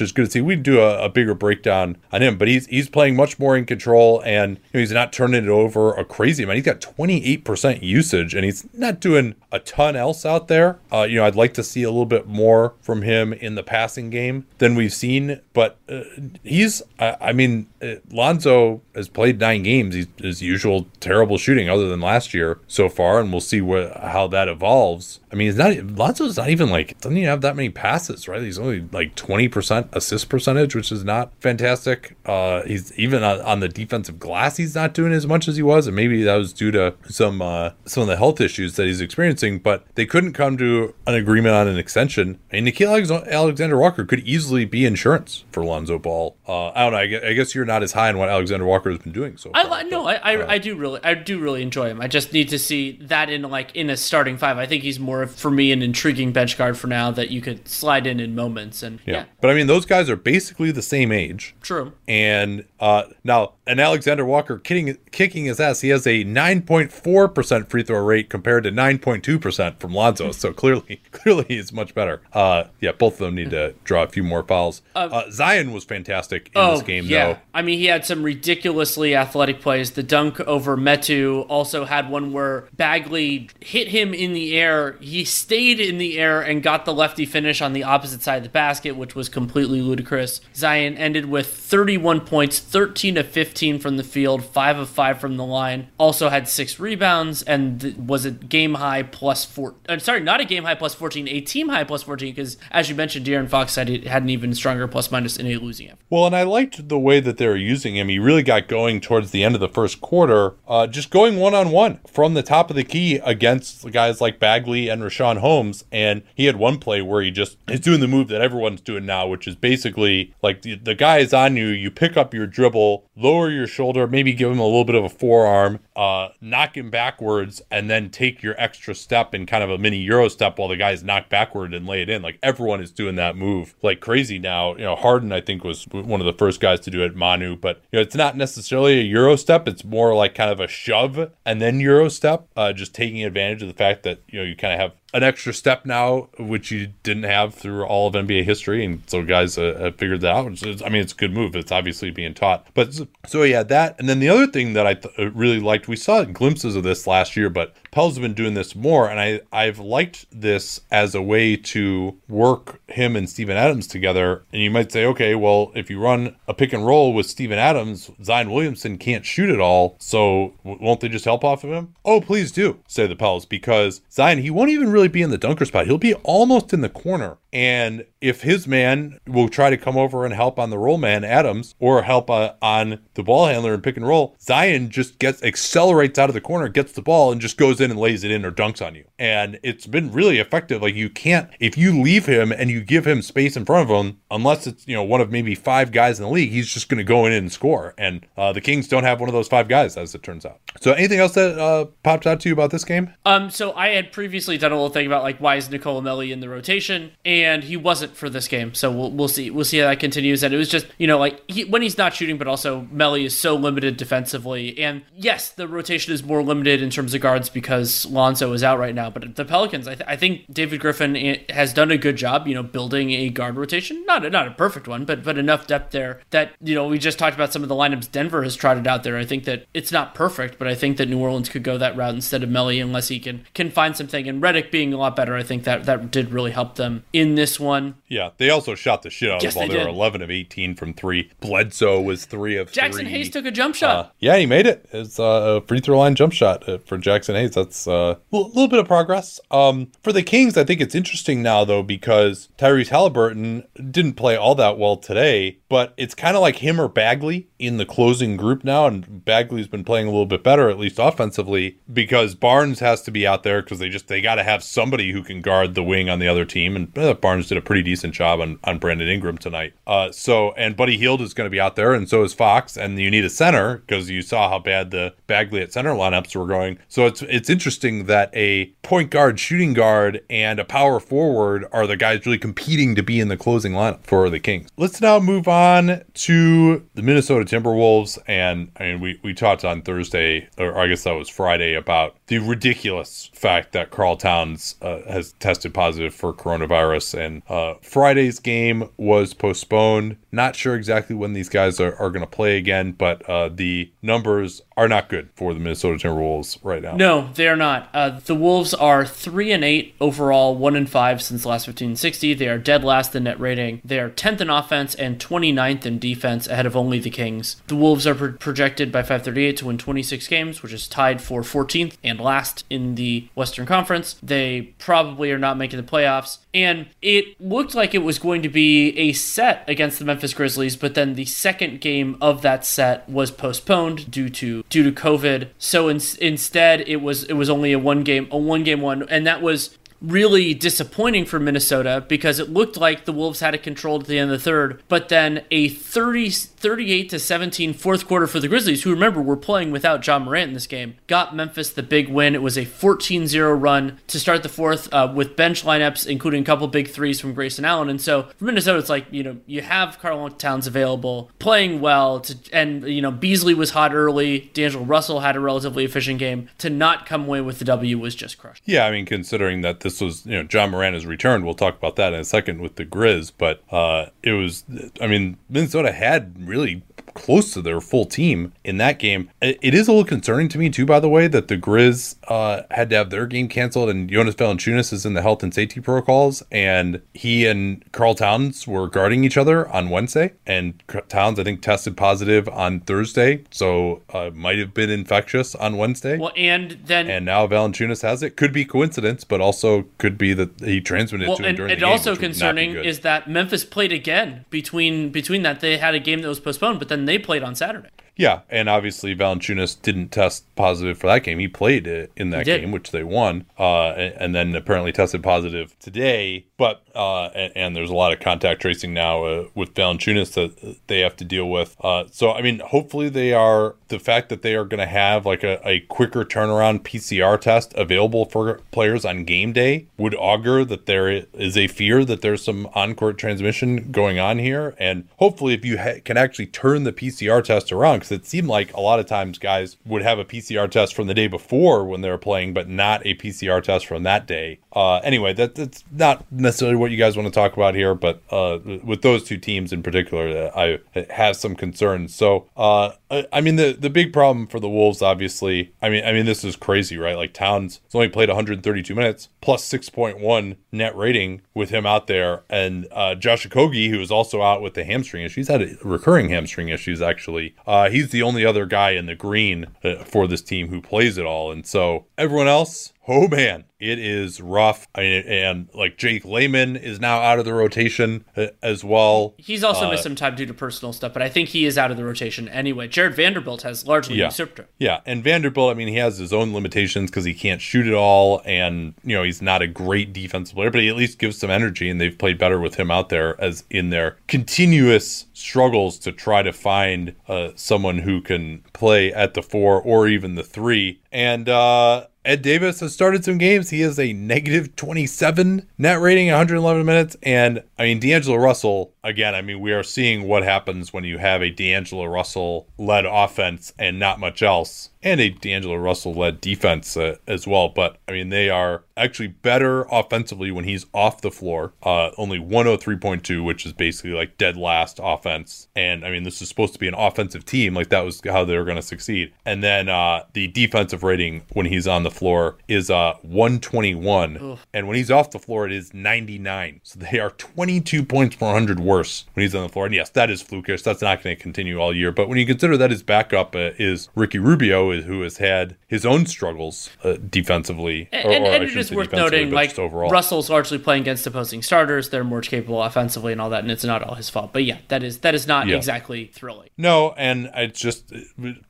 is good to see. We do a, a bigger breakdown on him, but he's he's playing much more in control, and you know, he's not turning it over a crazy amount. He's got twenty eight percent usage, and he's not doing a ton else out there. Uh, you know, I'd like to see a little bit more from him in the passing game than we've seen, but uh, he's. I, I mean, Lonzo has played nine games. He's his usual terrible shooting, other than last year so far, and we'll see how that evolves. I mean, it's not Lonzo's not even like doesn't even have that many passes, right? He's only like twenty percent assist percentage, which is not fantastic. Uh, he's even on, on the defensive glass, he's not doing as much as he was, and maybe that was due to some uh, some of the health issues that he's experiencing. But they couldn't come to an agreement on an extension. And Nickeil Alex- Alexander Walker could easily be insurance for Lonzo Ball. Uh, I don't know. I guess, I guess you're not as high on what Alexander Walker has been doing so I far. li- no, I, I, I do really I do really enjoy him. I just need to see that in like in a starting five. I think he's more for me an intriguing bench guard for now that you could slide in in moments. And yeah, Yeah. But I mean, those guys are basically the same age. true. And uh, now, and Alexander Walker kicking, kicking his ass, he has a 9.4% free throw rate compared to 9.2% from Lonzo. (laughs) So clearly, (laughs) clearly he's much better. Uh, yeah, both of them need to draw a few more fouls. Uh, Zion was fantastic in this game, yeah. though. I mean, he had some ridiculously athletic plays. The dunk over Metu also had one where Bagley hit him in the air. He stayed in the air and got the lefty finish on the opposite side of the basket, which was completely ludicrous. Zion ended with 31 points, 13 of 15 from the field, 5 of 5 from the line. Also had 6 rebounds and was a game high plus 4. I'm sorry, not a game high plus 14, a team high plus 14 because as you mentioned, De'Aaron Fox it had an even stronger plus minus in a losing effort. Well, and I liked the way that they were using him. He really got going towards the end of the first quarter, uh, just going one on one from the top of the key against guys like Bagley and Richaun Holmes. And he had one play where he just is doing the move that everyone's doing now, which is basically like the, the guy is on you, you pick up your dribble, lower your shoulder, maybe give him a little bit of a forearm, uh, knock him backwards, and then take your extra step in kind of a mini Euro step while the guy's knocked backward and lay it in. Like everyone is doing that move like crazy now. You know, Harden, I think, was one of the first guys to do it, Manu, but you know, it's not necessarily a Euro step. It's more like kind of a shove and then Euro step, uh, just taking advantage of the fact that, you know, you kind of have an extra step now, which you didn't have through all of NBA history, and so guys uh, have figured that out. I mean, it's a good move. It's obviously being taught, but so, so yeah, that. And then the other thing that I th- uh, really liked, we saw glimpses of this last year, but Have been doing this more, and I I've liked this as a way to work him and Steven Adams together. And you might say, okay, well, if you run a pick and roll with Steven Adams, Zion Williamson can't shoot it all, so won't they just help off of him? Oh, please do, say the Pels, because Zion he won't even really be in the dunker spot. He'll be almost in the corner and if his man will try to come over and help on the roll man, Adams, or help uh, on the ball handler and pick and roll, Zion just gets accelerates out of the corner, gets the ball, and just goes in and lays it in or dunks on you. And it's been really effective. Like you can't, if you leave him and you give him space in front of him, unless it's, you know, one of maybe five guys in the league, he's just going to go in and score. And uh, the Kings don't have one of those five guys, as it turns out. So anything else that uh, popped out to you about this game? Um, so I had previously done a little thing about like, why is Nicolo Melli in the rotation? And and he wasn't for this game. So we'll, we'll see we'll see how that continues. And it was just you know like he, when he's not shooting, but also Melli is so limited defensively. And yes, the rotation is more limited in terms of guards because Lonzo is out right now. But the Pelicans, I, th- I think David Griffin eh, has done a good job, you know, building a guard rotation. Not a, not a perfect one, but but enough depth there that you know we just talked about some of the lineups Denver has trotted out there. I think that it's not perfect, but I think that New Orleans could go that route instead of Melli unless he can can find something. And Redick being a lot better, I think that that did really help them in this one. Yeah, they also shot the shit out yes, of the ball. They, they were 11 of 18 from three. Bledsoe was three of Jaxson three. Hayes took a jump shot. Uh, yeah, he made it. It's uh, a free throw line jump shot uh, for Jaxson Hayes. That's uh, a little, bit of progress. Um, for the Kings, I think it's interesting now though because Tyrese Halliburton didn't play all that well today, but it's kind of like him or Bagley in the closing group now, and Bagley's been playing a little bit better, at least offensively, because Barnes has to be out there because they just they got to have somebody who can guard the wing on the other team, and uh, Barnes did a pretty decent job on on Brandon Ingram tonight. Uh, so and Buddy Hield is going to be out there, and so is Fox, and you need a center because you saw how bad the Bagley at center lineups were going. So it's it's interesting that a point guard, shooting guard, and a power forward are the guys really competing to be in the closing lineup for the Kings. Let's now move on to the Minnesota Timberwolves, and I mean we we talked on Thursday, or I guess that was Friday, about the ridiculous fact that Karl Towns uh, has tested positive for coronavirus, and uh, Friday's game was postponed. Not sure exactly when these guys are, are going to play again, but uh, the numbers are not good for the Minnesota Timberwolves right now. No, they are not. Uh, the Wolves are three and eight overall, one and five since last fifteen sixty. They are dead last in net rating. They are tenth in offense and 29th in defense, ahead of only the Kings. The Wolves are pro- projected by 538 to win twenty six games, which is tied for fourteenth and last in the Western Conference. They probably are not making the playoffs, and it looked like it was going to be a set against the Memphis Grizzlies, but then the second game of that set was postponed due to due to COVID. So in, instead, it was it was only a one game a one game one, and that was really disappointing for Minnesota because it looked like the Wolves had it controlled at the end of the third, but then a 30, 38 to 17 fourth quarter for the Grizzlies, who remember were playing without Ja Morant in this game, got Memphis the big win. It was a 14 0 run to start the fourth uh, with bench lineups, including a couple big threes from Grayson Allen. And so for Minnesota, it's like, you know, you have Karl Towns available, playing well, to, and, you know, Beasley was hot early. D'Angelo Russell had a relatively efficient game. To not come away with the W was just crushed. Yeah, I mean, considering that this was, you know, Ja Morant has returned. We'll talk about that in a second with the Grizz, but uh, it was, I mean, Minnesota had really close to their full team in that game. It is a little concerning to me too, by the way, that the Grizz uh, had to have their game canceled and Jonas Valanciunas is in the health and safety protocols, and he and Karl Towns were guarding each other on Wednesday, and Towns I think tested positive on Thursday, so uh, might have been infectious on Wednesday. Well, and then and now Valanciunas has it. Could be coincidence, but also could be that he transmitted well, it to him during and the game. And also concerning is that Memphis played again between between that they had a game that was postponed, but then they played on Saturday. Yeah, and obviously Valanciunas didn't test positive for that game. He played it in that game, which they won, uh, and then apparently tested positive today. But uh, and, and, there's a lot of contact tracing now uh, with Valanciunas that they have to deal with. Uh, so I mean, hopefully they are the fact that they are going to have like a, a quicker turnaround PCR test available for players on game day would augur that there is a fear that there's some on-court transmission going on here, and hopefully if you ha- can actually turn the PCR test around because it seemed like a lot of times guys would have a PCR test from the day before when they were playing, but not a PCR test from that day. Uh, anyway, that, that's not necessarily what you guys want to talk about here, but uh, with those two teams in particular, uh, I have some concerns. So uh, I, mean the the big problem for the Wolves, obviously. I mean, I mean this is crazy, right? Like Towns has only played 132 minutes plus 6.1 net rating with him out there, and uh, Josh Okogie, who is also out with the hamstring issues, had recurring hamstring issues actually. Uh, he's the only other guy in the green uh, for this team who plays it all, and so everyone else oh man, it is rough. I mean, and like Jake Layman is now out of the rotation uh, as well. He's also uh, missed some time due to personal stuff, but I think he is out of the rotation anyway. Jarred Vanderbilt has largely yeah. usurped him. Yeah, and Vanderbilt, I mean, he has his own limitations because he can't shoot it all, and you know he's not a great defensive player, but he at least gives some energy, and they've played better with him out there as in their continuous struggles to try to find uh, someone who can play at the four or even the three. And uh, Ed Davis has started some games. He has a negative 27 net rating, 111 minutes. And I mean, D'Angelo Russell, again, I mean, we are seeing what happens when you have a D'Angelo Russell led offense and not much else and a D'Angelo Russell led defense uh, as well. But I mean, they are actually better offensively when he's off the floor. Uh, only 103.2, which is basically like dead last offense. And I mean, this is supposed to be an offensive team. Like that was how they were going to succeed. And then uh, the defensive rating when he's on the floor is uh, 121. Ugh. And when he's off the floor, it is 99. So they are 22 points per 100 worse when he's on the floor. And yes, that is flukish. That's not going to continue all year. But when you consider that his backup uh, is Ricky Rubio, who has had his own struggles uh, defensively. And, or, or and it is worth noting, like overall. Russell's largely playing against opposing starters. They're more capable offensively and all that, and it's not all his fault. But yeah, that is that is not yeah. exactly thrilling. No, and it's just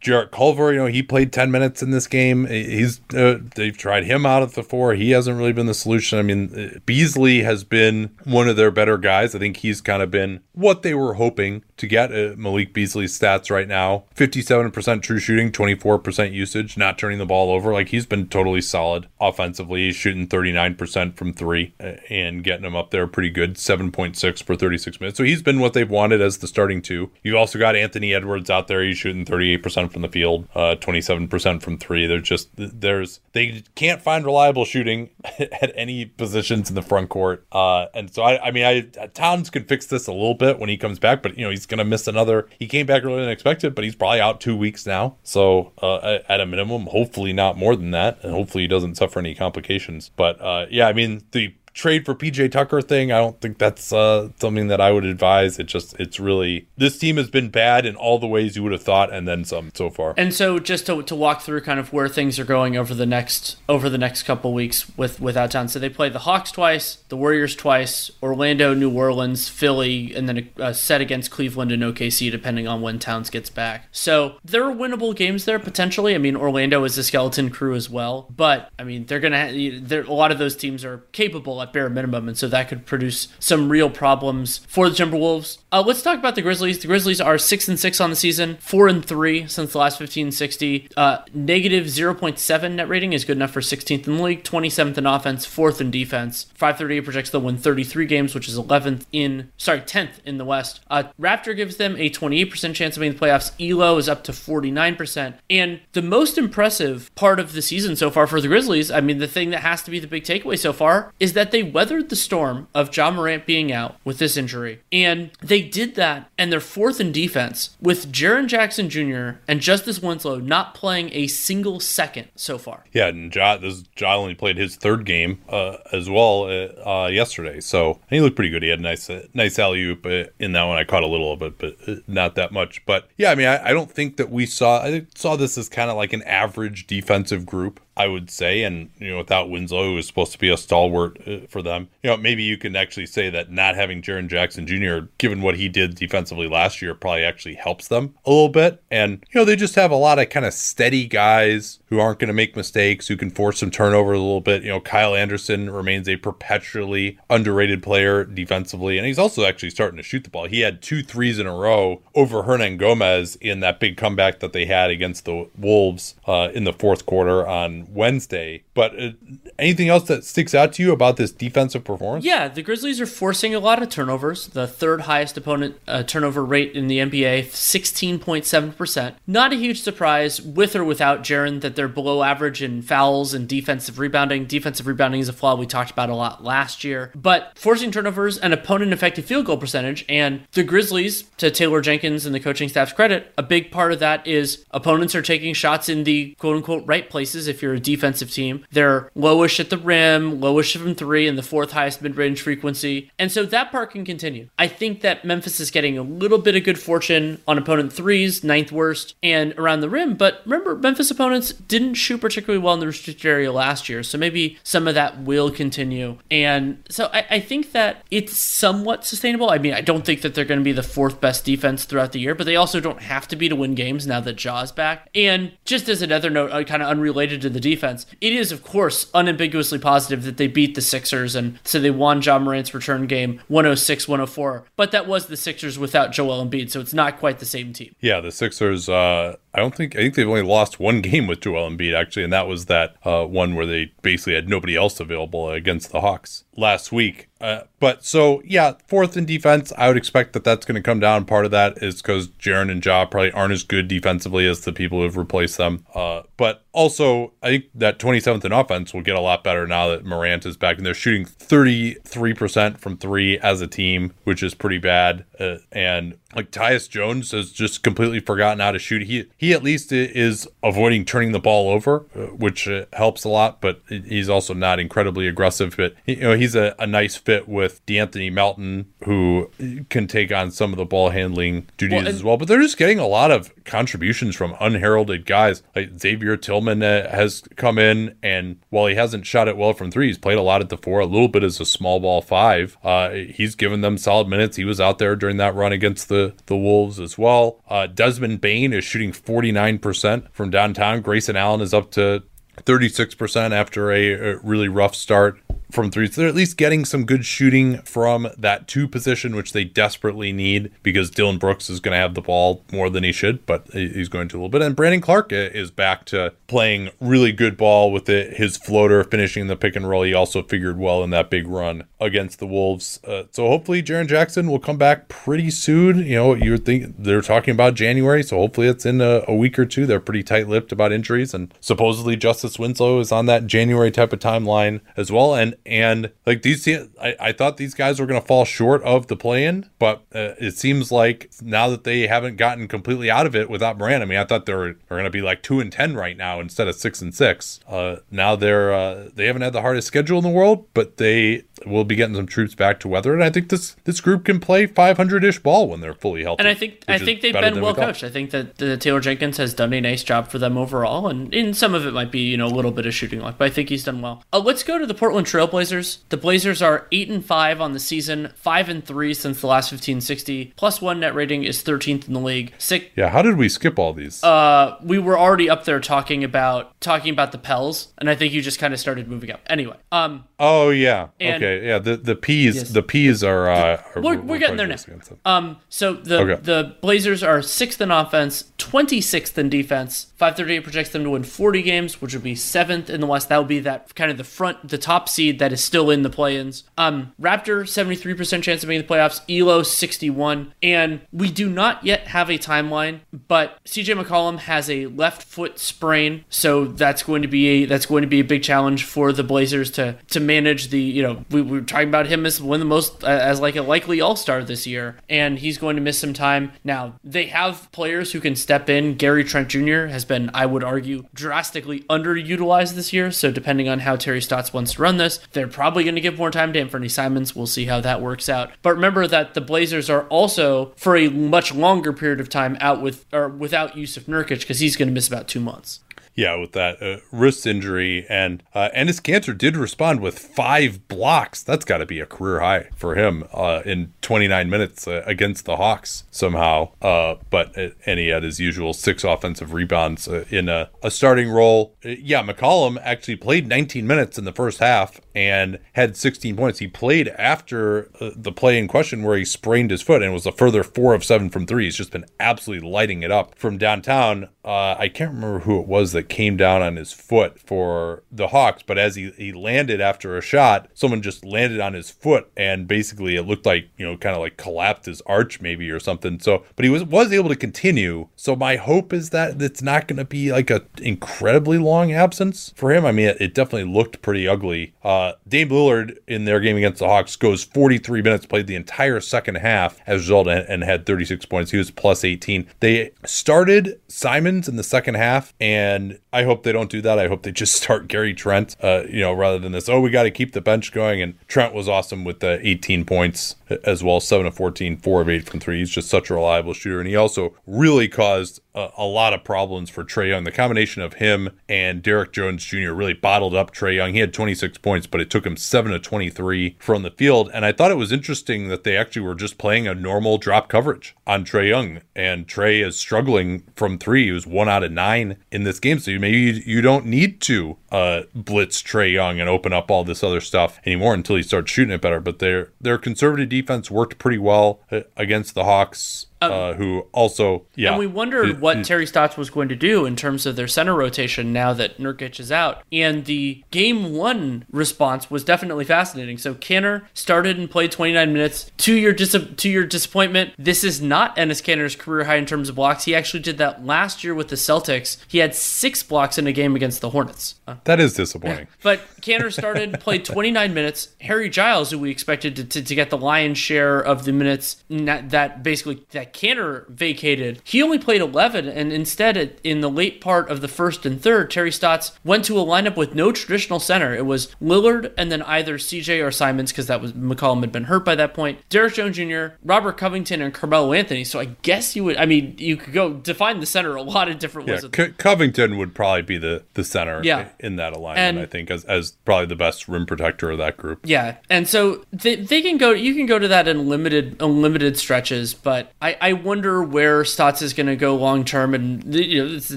Jarrett Culver. You know, he played ten minutes in this game. He's uh, they've tried him out at the four. He hasn't really been the solution. I mean, uh, Beasley has been one of their better guys. I think he's kind of been what they were hoping to get. Uh, Malik Beasley's stats right now: fifty-seven percent true shooting, twenty-four percent usage, not turning the ball over. Like he's been totally solid offensively. He's shooting 39% from three uh, and getting them up there pretty good, 7.6 per 36 minutes. So he's been what they've wanted as the starting two. You've also got Anthony Edwards out there. He's shooting 38% from the field, uh, 27% from three. They're just, there's, they can't find reliable shooting (laughs) at any positions in the front court. Uh, and so, I, I mean, I, Towns could fix this a little bit when he comes back, but, you know, he's going to miss another. He came back earlier than expected, but he's probably out two weeks now. So, uh, at a minimum. Hopefully, not more than that, and hopefully, he doesn't suffer any complications. But uh, yeah, I mean, the trade for PJ Tucker thing, I don't think that's uh, something that I would advise. It just, it's really, this team has been bad in all the ways you would have thought and then some so far. And so just to, to walk through kind of where things are going over the next, over the next couple weeks with, without town. So they play the Hawks twice, the Warriors twice, Orlando, New Orleans, Philly, and then a, a set against Cleveland and OKC, depending on when Towns gets back. So there are winnable games there potentially. I mean, Orlando is a skeleton crew as well, but I mean, they're going to, a lot of those teams are capable bare minimum, and so that could produce some real problems for the Timberwolves. Uh, let's talk about the Grizzlies. The Grizzlies are six and six on the season, four and three since the last 1560. Uh, negative 0.7 net rating is good enough for 16th in the league, 27th in offense, fourth in defense. 538 projects they'll win 33 games, which is 11th in, sorry, 10th in the West. Uh, Raptor gives them a 28% chance of making the playoffs. Elo is up to 49%. And the most impressive part of the season so far for the Grizzlies, I mean, the thing that has to be the big takeaway so far, is that they weathered the storm of John Morant being out with this injury. And they they did that, and they're fourth in defense with Jaren Jackson Jr. and Justice Winslow not playing a single second so far. Yeah, and Ja, this, ja only played his third game uh, as well uh, uh yesterday, so he looked pretty good. He had a nice, uh, nice alley oop uh, in that one. I caught a little of it, but not that much. But yeah, I mean, I, I don't think that we saw. I saw this as kind of like an average defensive group. I would say. And, you know, without Winslow, who was supposed to be a stalwart uh, for them, you know, maybe you can actually say that not having Jaren Jackson Jr., given what he did defensively last year, probably actually helps them a little bit. And, you know, they just have a lot of kind of steady guys who aren't going to make mistakes, who can force some turnover a little bit. You know, Kyle Anderson remains a perpetually underrated player defensively. And he's also actually starting to shoot the ball. He had two threes in a row over Hernangomez in that big comeback that they had against the Wolves uh, in the fourth quarter on Wednesday. But uh, anything else that sticks out to you about this defensive performance? Yeah, the Grizzlies are forcing a lot of turnovers. The third highest opponent uh, turnover rate in the NBA, 16.7%. Not a huge surprise with or without Jaren that they're below average in fouls and defensive rebounding. Defensive rebounding is a flaw we talked about a lot last year. But forcing turnovers and opponent effective field goal percentage, and the Grizzlies, to Taylor Jenkins and the coaching staff's credit, a big part of that is opponents are taking shots in the quote unquote right places if you're a defensive team. They're lowish at the rim, lowish from three, and the fourth highest mid range frequency. And so that part can continue. I think that Memphis is getting a little bit of good fortune on opponent threes, ninth worst, and around the rim. But remember, Memphis opponents didn't shoot particularly well in the restricted area last year. So maybe some of that will continue. And so I, I think that it's somewhat sustainable. I mean, I don't think that they're going to be the fourth best defense throughout the year, but they also don't have to be to win games now that Ja's back. And just as another note, uh, kind of unrelated to the defense, it is, of course, unambiguously positive that they beat the Sixers. And so they won Ja Morant's return game 106 104. But that was the Sixers without Joel Embiid. So it's not quite the same team. Yeah, the Sixers, uh, I don't think, I think they've only lost one (laughs) game with Joel Embiid, actually. And that was that uh, one where they basically had nobody else available against the Hawks last week. Uh, but so yeah, fourth in defense, I would expect that that's going to come down. Part of that is because Jaren and Ja probably aren't as good defensively as the people who've replaced them. Uh, but also, I think that 27th in offense will get a lot better now that Morant is back, and they're shooting 33% from three as a team, which is pretty bad. Uh, and like Tyus Jones has just completely forgotten how to shoot. He he at least is avoiding turning the ball over, uh, which uh, helps a lot. But he's also not incredibly aggressive. But you know he's a, a nice fit with De'Anthony Melton, who can take on some of the ball handling duties well, as well. But they're just getting a lot of contributions from unheralded guys. Like Xavier Tillman uh, has come in, and while he hasn't shot it well from three, he's played a lot at the four, a little bit as a small ball five. Uh, he's given them solid minutes. He was out there during that run against the the Wolves as well. Uh, Desmond Bane is shooting 49% from downtown. Grayson Allen is up to 36% after a, a really rough start from three. So they're at least getting some good shooting from that two position, which they desperately need because Dillon Brooks is going to have the ball more than he should, but he's going to a little bit. And Brandon Clarke is back to playing really good ball with it, his floater finishing the pick and roll. He also figured well in that big run against the Wolves. Uh, so hopefully Jaren Jackson will come back pretty soon. You know, you think they're talking about January, so hopefully it's in a, a week or two. They're pretty tight lipped about injuries, and supposedly Justice Winslow is on that January type of timeline as well. And and like these, I, I thought these guys were going to fall short of the play-in, but uh, it seems like now that they haven't gotten completely out of it without Morant, I mean, I thought they were, going to be like two and ten right now instead of six and six. Uh, now they're uh, they haven't had the hardest schedule in the world, but they will be getting some troops back to weather, and I think this this group can play 500 ish ball when they're fully healthy. And I think I think they've been well coached. I think that the Taylor Jenkins has done a nice job for them overall, and in some of it might be you know a little bit of shooting luck, but I think he's done well. Uh, let's go to the Portland Trailblazers. The Blazers are eight and five on the season, five and three since the last 1560. Plus one net rating is 13th in the league. Six. Yeah, how did we skip all these? Uh, we were already up there talking about talking about the Pels, and I think you just kind of started moving up. Anyway, um. Oh yeah. okay. Yeah. The the P's yes. the P's are. Uh, are we're, we're, we're, getting there now. Um. So the okay. the Blazers are sixth in offense, 26th in defense. 538 projects them to win 40 games, which would be seventh in the West. That would be that kind of the front, the top seed that is still in the play-ins. Um, Raptor 73% chance of making the playoffs. Elo 61, and we do not yet have a timeline, but CJ McCollum has a left foot sprain, so that's going to be a that's going to be a big challenge for the Blazers to to manage the you know we, we were talking about him as one of the most as like a likely All Star this year, and he's going to miss some time. Now they have players who can step in. Gary Trent Jr. has been, I would argue, drastically underutilized this year. So depending on how Terry Stotts wants to run this, they're probably going to give more time to Anfernee Simons. We'll see how that works out. But remember that the Blazers are also for a much longer period of time out with or without Jusuf Nurkic because he's going to miss about two months yeah, with that uh, wrist injury, and uh, Enes Kanter did respond with five blocks. That's got to be a career high for him uh, in 29 minutes uh, against the Hawks somehow. Uh, but uh, and he had his usual six offensive rebounds uh, in a, a starting role. yeah, McCollum actually played 19 minutes in the first half and had 16 points. He played after the play in question where he sprained his foot and was a further four of seven from three. He's just been absolutely lighting it up from downtown. I can't remember who it was that came down on his foot for the Hawks. But as he, he landed after a shot, someone just landed on his foot and basically it looked like, you know, kind of like collapsed his arch maybe or something. So, but he was, was able to continue. So my hope is that it's not going to be like a incredibly long absence for him. I mean, it, it definitely looked pretty ugly. Uh, Dame Lillard in their game against the Hawks goes 43 minutes, played the entire second half as a result and, and had 36 points. He was plus 18. They started Simons in the second half, and I hope they don't do that. I hope they just (laughs) start Gary Trent, uh, you know, rather than this. Oh, we got to keep the bench going. And Trent was awesome with the 18 points as well, seven of 14, four of eight from three. He's just such a reliable shooter, and he also really caused a, a lot of problems for Trae Young. The combination of him and Derrick Jones Jr. really bottled up Trae Young. He had 26 points, but it took him seven to 23 from the field. And I thought it was interesting that they actually were just playing a normal drop coverage on Trae Young, and Trae is struggling from three. He was one out of nine in this game, so maybe you, you don't need to uh, blitz Trae Young and open up all this other stuff anymore until he starts shooting it better. But their their conservative defense worked pretty well uh, against the Hawks. Um, uh, who also, yeah. And we wondered it, what it, Terry Stotts was going to do in terms of their center rotation now that Nurkic is out. And the game one response was definitely fascinating. So Kanter started and played 29 minutes. To your dis- to your disappointment, this is not Enes Kanter's career high in terms of blocks. He actually did that last year with the Celtics. He had six blocks in a game against the Hornets. Uh, that is disappointing. (laughs) but Kanter started, played 29 minutes. Harry Giles, who we expected to, to, to get the lion's share of the minutes that basically that that Kanter vacated, he only played 11, and instead, in the late part of the first and third, Terry Stotts went to a lineup with no traditional center. It was Lillard and then either CJ or Simons, because that was McCollum had been hurt by that point. Derrick Jones Jr., Robert Covington, and Carmelo Anthony. So I guess you would, I mean, you could go define the center a lot of different ways. Yeah, Co- Covington would probably be the the center yeah. in that alignment, and, I think, as, as probably the best rim protector of that group. Yeah, and so they, they can go, you can go to that in limited, unlimited stretches, but I, I wonder where Stotts is going to go long term, and you know it's the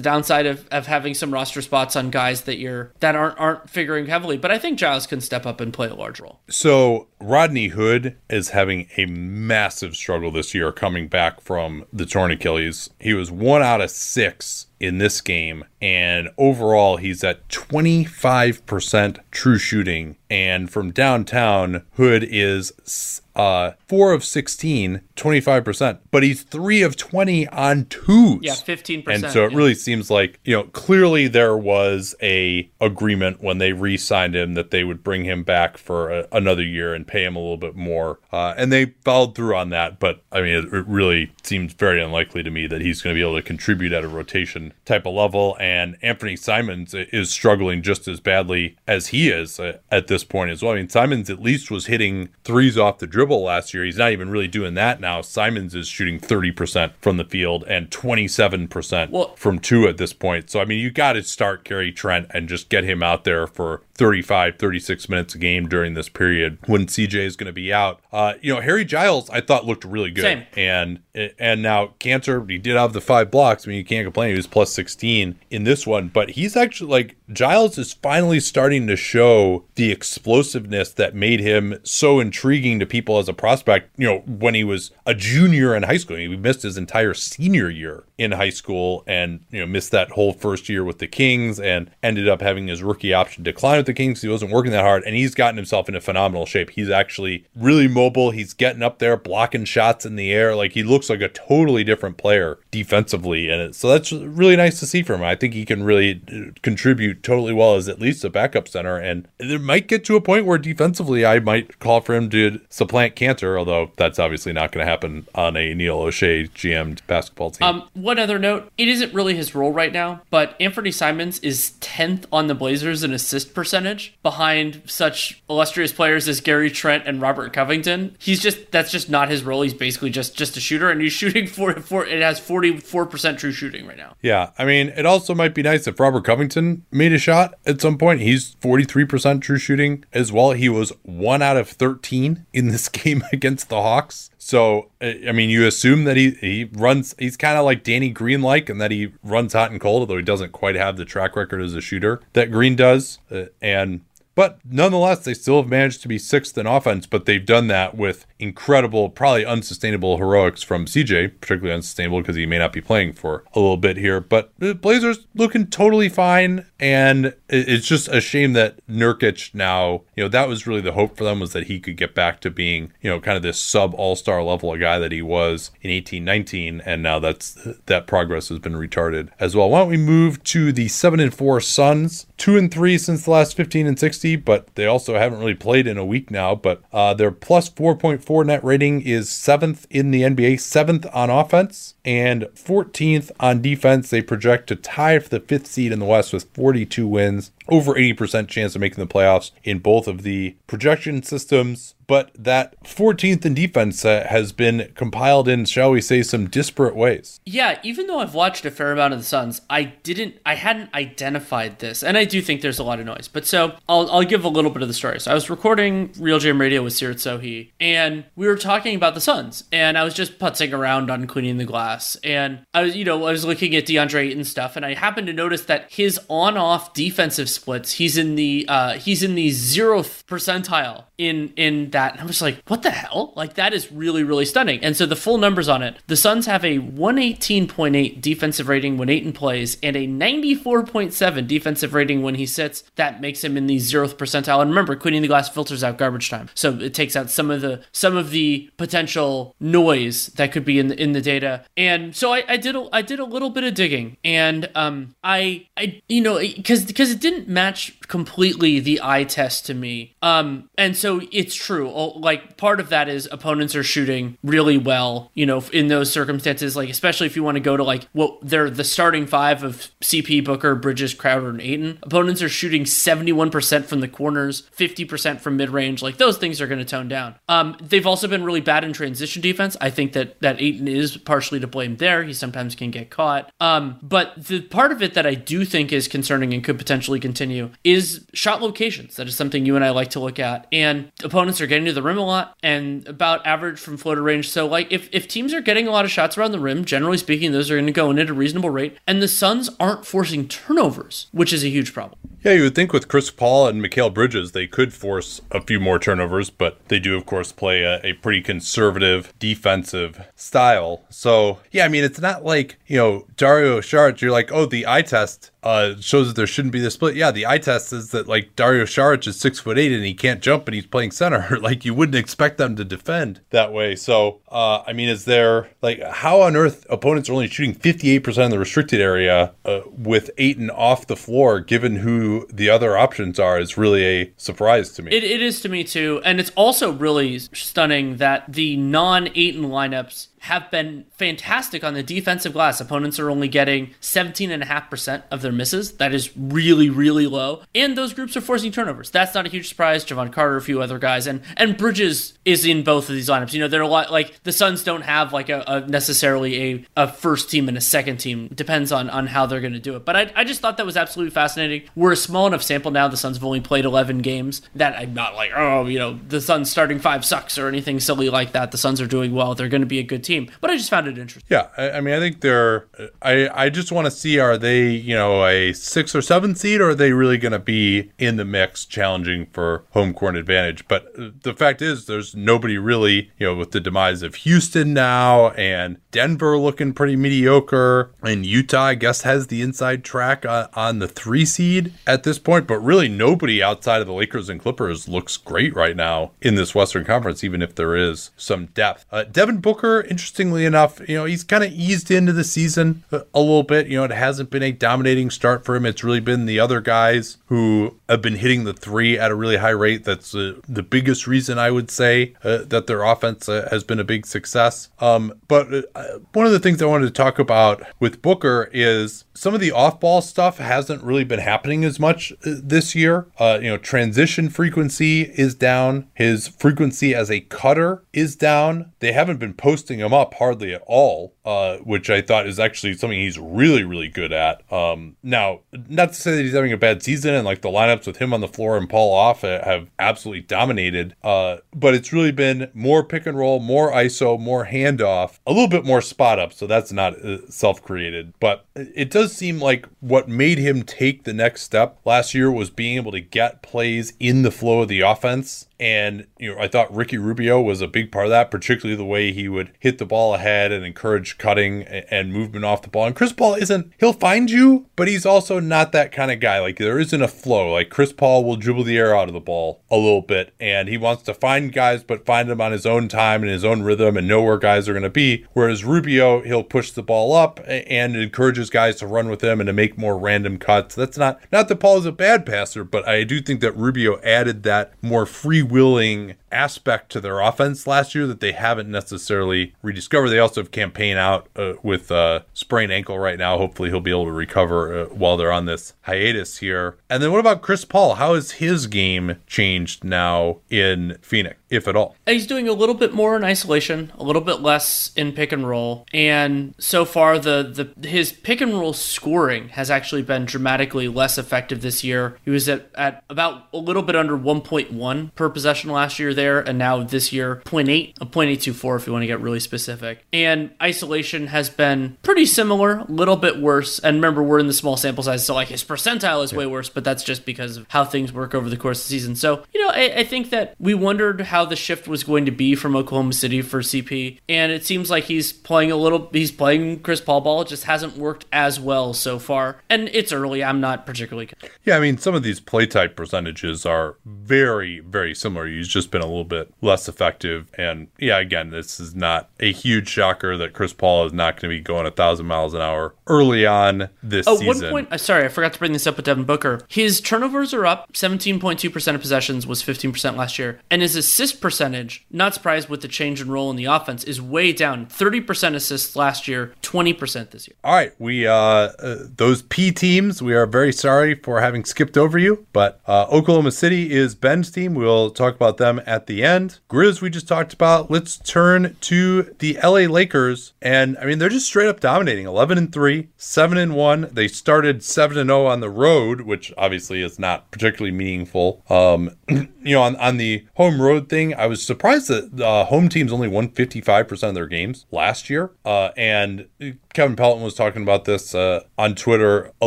downside of, of having some roster spots on guys that you're that aren't aren't figuring heavily. But I think Giles can step up and play a large role. So Rodney Hood is having a massive struggle this year, coming back from the torn Achilles. He was one out of six in this game. And overall, he's at 25% true shooting. And from downtown, Hood is uh, 4 of 16, 25%. But he's 3 of 20 on twos. Yeah, 15%. And so it yeah. really seems like, you know, clearly there was a agreement when they re-signed him that they would bring him back for a, another year and pay him a little bit more. Uh, and they followed through on that. But, I mean, it, it really seems very unlikely to me that he's going to be able to contribute at a rotation type of level. And Anfernee Simons is struggling just as badly as he is at this point as well. I mean, Simons at least was hitting threes off the dribble last year. He's not even really doing that now. Simons is shooting 30% from the field and 27% well, from two at this point. So, I mean, you got to start Gary Trent and just get him out there for 35, 36 minutes a game during this period when CJ is going to be out. Uh, you know, Harry Giles, I thought looked really good. Same. And and now Kanter, he did have the five blocks. I mean, you can't complain. He was plus 16 in this one, but he's actually like Giles is finally starting to show the explosiveness that made him so intriguing to people as a prospect. You know, when he was a junior in high school, he missed his entire senior year in high school and, you know, missed that whole first year with the Kings and ended up having his rookie option decline with the Kings. He wasn't working that hard and he's gotten himself into phenomenal shape. He's actually really mobile. He's getting up there, blocking shots in the air. Like he looks like a totally different player defensively. And so that's really nice to see from him. I think he can really uh, contribute totally well as at least a backup center. And it might get to a point where defensively I might call for him to supplant Kanter, although that's obviously not going to happen on a Neil Olshey GM'd basketball team. Um, one other note, it isn't really his role right now, but Anfernee Simons is 10th on the Blazers in assist percentage behind such illustrious players as Gary Trent and Robert Covington. He's just, that's just not his role. He's basically just, just a shooter and he's (laughs) shooting for, for it has 44% true shooting right now. Yeah. I mean, it also might be nice if Robert Covington made a shot at some point. He's 43% true shooting as well. He was one out of 13 in this (laughs) game against the Hawks. So, I mean, you assume that he, he runs, he's kind of like Danny Green like, and that he runs hot and cold, although he doesn't quite have the track record as a shooter that Green does. Uh, and But nonetheless, they still have managed to be sixth in offense, but they've done that with incredible, probably unsustainable heroics from CJ, particularly unsustainable because he may not be playing for a little bit here. But the Blazers looking totally fine. And it's just a shame that Nurkic now, you know, that was really the hope for them was that he could get back to being, you know, kind of this sub all star level of guy that he was in 18 19. And now that's that progress has been retarded as well. Why don't we move to the 7 and 4 Suns? Two and three since the last 15 and 60, but they also haven't really played in a week now. But uh, their plus 4.4 net rating is seventh in the NBA, seventh on offense, and 14th on defense. They project to tie for the fifth seed in the West with 42 wins over 80% chance of making the playoffs in both of the projection systems. But that 14th in defense has been compiled in, shall we say, some disparate ways. Yeah, even though I've watched a fair amount of the Suns, I didn't, I hadn't identified this, and I do think there's a lot of noise. But so I'll, I'll give a little bit of the story. So I was recording Real Jam Radio with Seerat Sohi, and we were talking about the Suns, and I was just putzing around on cleaning the glass, and I was, you know, I was looking at DeAndre Ayton stuff, and I happened to notice that his on-off defensive splits. He's in the uh, he's in the zeroth percentile in in that. And I'm just like, what the hell? Like that is really really stunning. And so the full numbers on it: the Suns have a 118.8 defensive rating when Ayton plays, and a 94.7 defensive rating when he sits. That makes him in the zeroth percentile. And remember, cleaning the glass filters out garbage time, so it takes out some of the some of the potential noise that could be in the, in the data. And so I, I did a, I did a little bit of digging, and um I I you know because because it didn't match completely the eye test to me. Um, and so it's true. Like part of that is opponents are shooting really well, you know, in those circumstances. Like especially if you want to go to like what they're the starting five of CP, Booker, Bridges, Crowder, and Ayton. Opponents are shooting seventy one percent from the corners, fifty percent from mid range. Like those things are going to tone down. Um, they've also been really bad in transition defense. I think that that Ayton is partially to blame there. He sometimes can get caught. Um, but the part of it that I do think is concerning and could potentially continue is shot locations. That is something you and I like to look at. And opponents are getting to the rim a lot and about average from floater range. So, like, if, if teams are getting a lot of shots around the rim, generally speaking, those are going to go in at a reasonable rate. And the Suns aren't forcing turnovers, which is a huge problem. Yeah, you would think with Chris Paul and Mikal Bridges, they could force a few more turnovers, but they do, of course, play a, a pretty conservative defensive style. So, yeah, I mean, it's not like, you know, Dario Saric, you're like, oh, the eye test uh, shows that there shouldn't be this split. Yeah, the eye test is that like Dario Saric is six foot eight and he can't jump and he's playing center. (laughs) like you wouldn't expect them to defend that way. So, uh, I mean, is there like how on earth opponents are only shooting 58% in the restricted area uh, with Ayton off the floor, given who the other options are, is really a surprise to me. It, it is to me too. And it's also really stunning that the non Ayton lineups have been fantastic on the defensive glass. Opponents are only getting 17.5% of their misses. That is really, really low. And those groups are forcing turnovers. That's not a huge surprise. Jevon Carter, a few other guys, and and Bridges is in both of these lineups. You know, they're a lot like the Suns don't have like a, a necessarily a, a first team and a second team. Depends on on how they're going to do it. But I, I just thought that was absolutely fascinating. We're a small enough sample now. The Suns have only played 11 games that I'm not like, oh, you know, the Suns starting five sucks or anything silly like that. The Suns are doing well. They're going to be a good team team. But I just found it interesting. Yeah, I, I mean, I think they're. I I just want to see are they you know a six or seven seed or are they really going to be in the mix challenging for home court advantage? But the fact is, there's nobody really you know with the demise of Houston now and Denver looking pretty mediocre and Utah I guess has the inside track on, on the three seed at this point, but really nobody outside of the Lakers and Clippers looks great right now in this Western Conference, even if there is some depth. Uh, Devin Booker, interestingly enough, you know, he's kind of eased into the season a, little bit. You know, it hasn't been a dominating start for him. It's really been the other guys who have been hitting the three at a really high rate. That's uh, the biggest reason I would say uh, that their offense uh, has been a big success. Um, but uh, one of the things I wanted to talk about with Booker is some of the off-ball stuff hasn't really been happening as much uh, this year. Uh, you know, transition frequency is down. His frequency as a cutter is down. They haven't been posting him up hardly at all uh, which I thought is actually something he's really, really good at. Um, now, not to say that he's having a bad season and like the lineups with him on the floor and Paul off have absolutely dominated, uh, but it's really been more pick and roll, more ISO, more handoff, a little bit more spot up. So that's not uh, self created, but it does seem like what made him take the next step last year was being able to get plays in the flow of the offense and, you know, I thought Ricky Rubio was a big part of that, particularly the way he would hit the ball ahead and encourage cutting and movement off the ball. And Chris Paul isn't, he'll find you, but he's also not that kind of guy. Like, there isn't a flow. Like, Chris Paul will dribble the air out of the ball a little bit, and he wants to find guys, but find them on his own time and his own rhythm and know where guys are going to be. Whereas Rubio, he'll push the ball up and encourages guys to run with him and to make more random cuts. That's not, not that Paul is a bad passer, but I do think that Rubio added that more free willing aspect to their offense last year that they haven't necessarily rediscovered. They also have Cam Payne out uh, with a uh, sprained ankle right now. Hopefully, he'll be able to recover uh, while they're on this hiatus here. And then, what about Chris Paul? How has his game changed now in Phoenix, if at all? He's doing a little bit more in isolation, a little bit less in pick and roll, and so far the the his pick and roll scoring has actually been dramatically less effective this year. He was at at about a little bit under 1.1 per possession last year there, and now this year 0.8, a 0.824 if you want to get really specific. And isolation has been pretty similar, a little bit worse. And remember, we're in the small sample size, so like his percentile is way worse, but that's just because of how things work over the course of the season. So, you know, I, I think that we wondered how the shift was going to be from Oklahoma City for CP, and it seems like he's playing a little, he's playing Chris Paul ball. It just hasn't worked as well so far. And it's early. I'm not particularly. Yeah, I mean, some of these play type percentages are very, very similar. He's just been a little bit less effective. And yeah, again, this is not a huge shocker that Chris Paul is not going to be going a thousand miles an hour early on this oh, season. one point, uh, sorry, I forgot to bring this up with Devin Booker. His turnovers are up. 17.2% of possessions was 15% last year. And his assist percentage, not surprised with the change in role in the offense, is way down. 30% assists last year, 20% this year. All right. We, uh, uh, those P teams, we are very sorry for having skipped over you, but uh, Oklahoma City is Ben's team. We'll talk about them at the end. Grizz, we just talked about. Let's turn to the LA Lakers. And I mean, they're just straight up dominating 11 and 3, 7 and 1. They started 7 and 0 on the road, which obviously is not particularly meaningful. Um, (clears throat) you know, on, on the home road thing, I was surprised that uh, home teams only won 55% of their games last year. Uh, and Kevin Pelton was talking about this uh, on Twitter a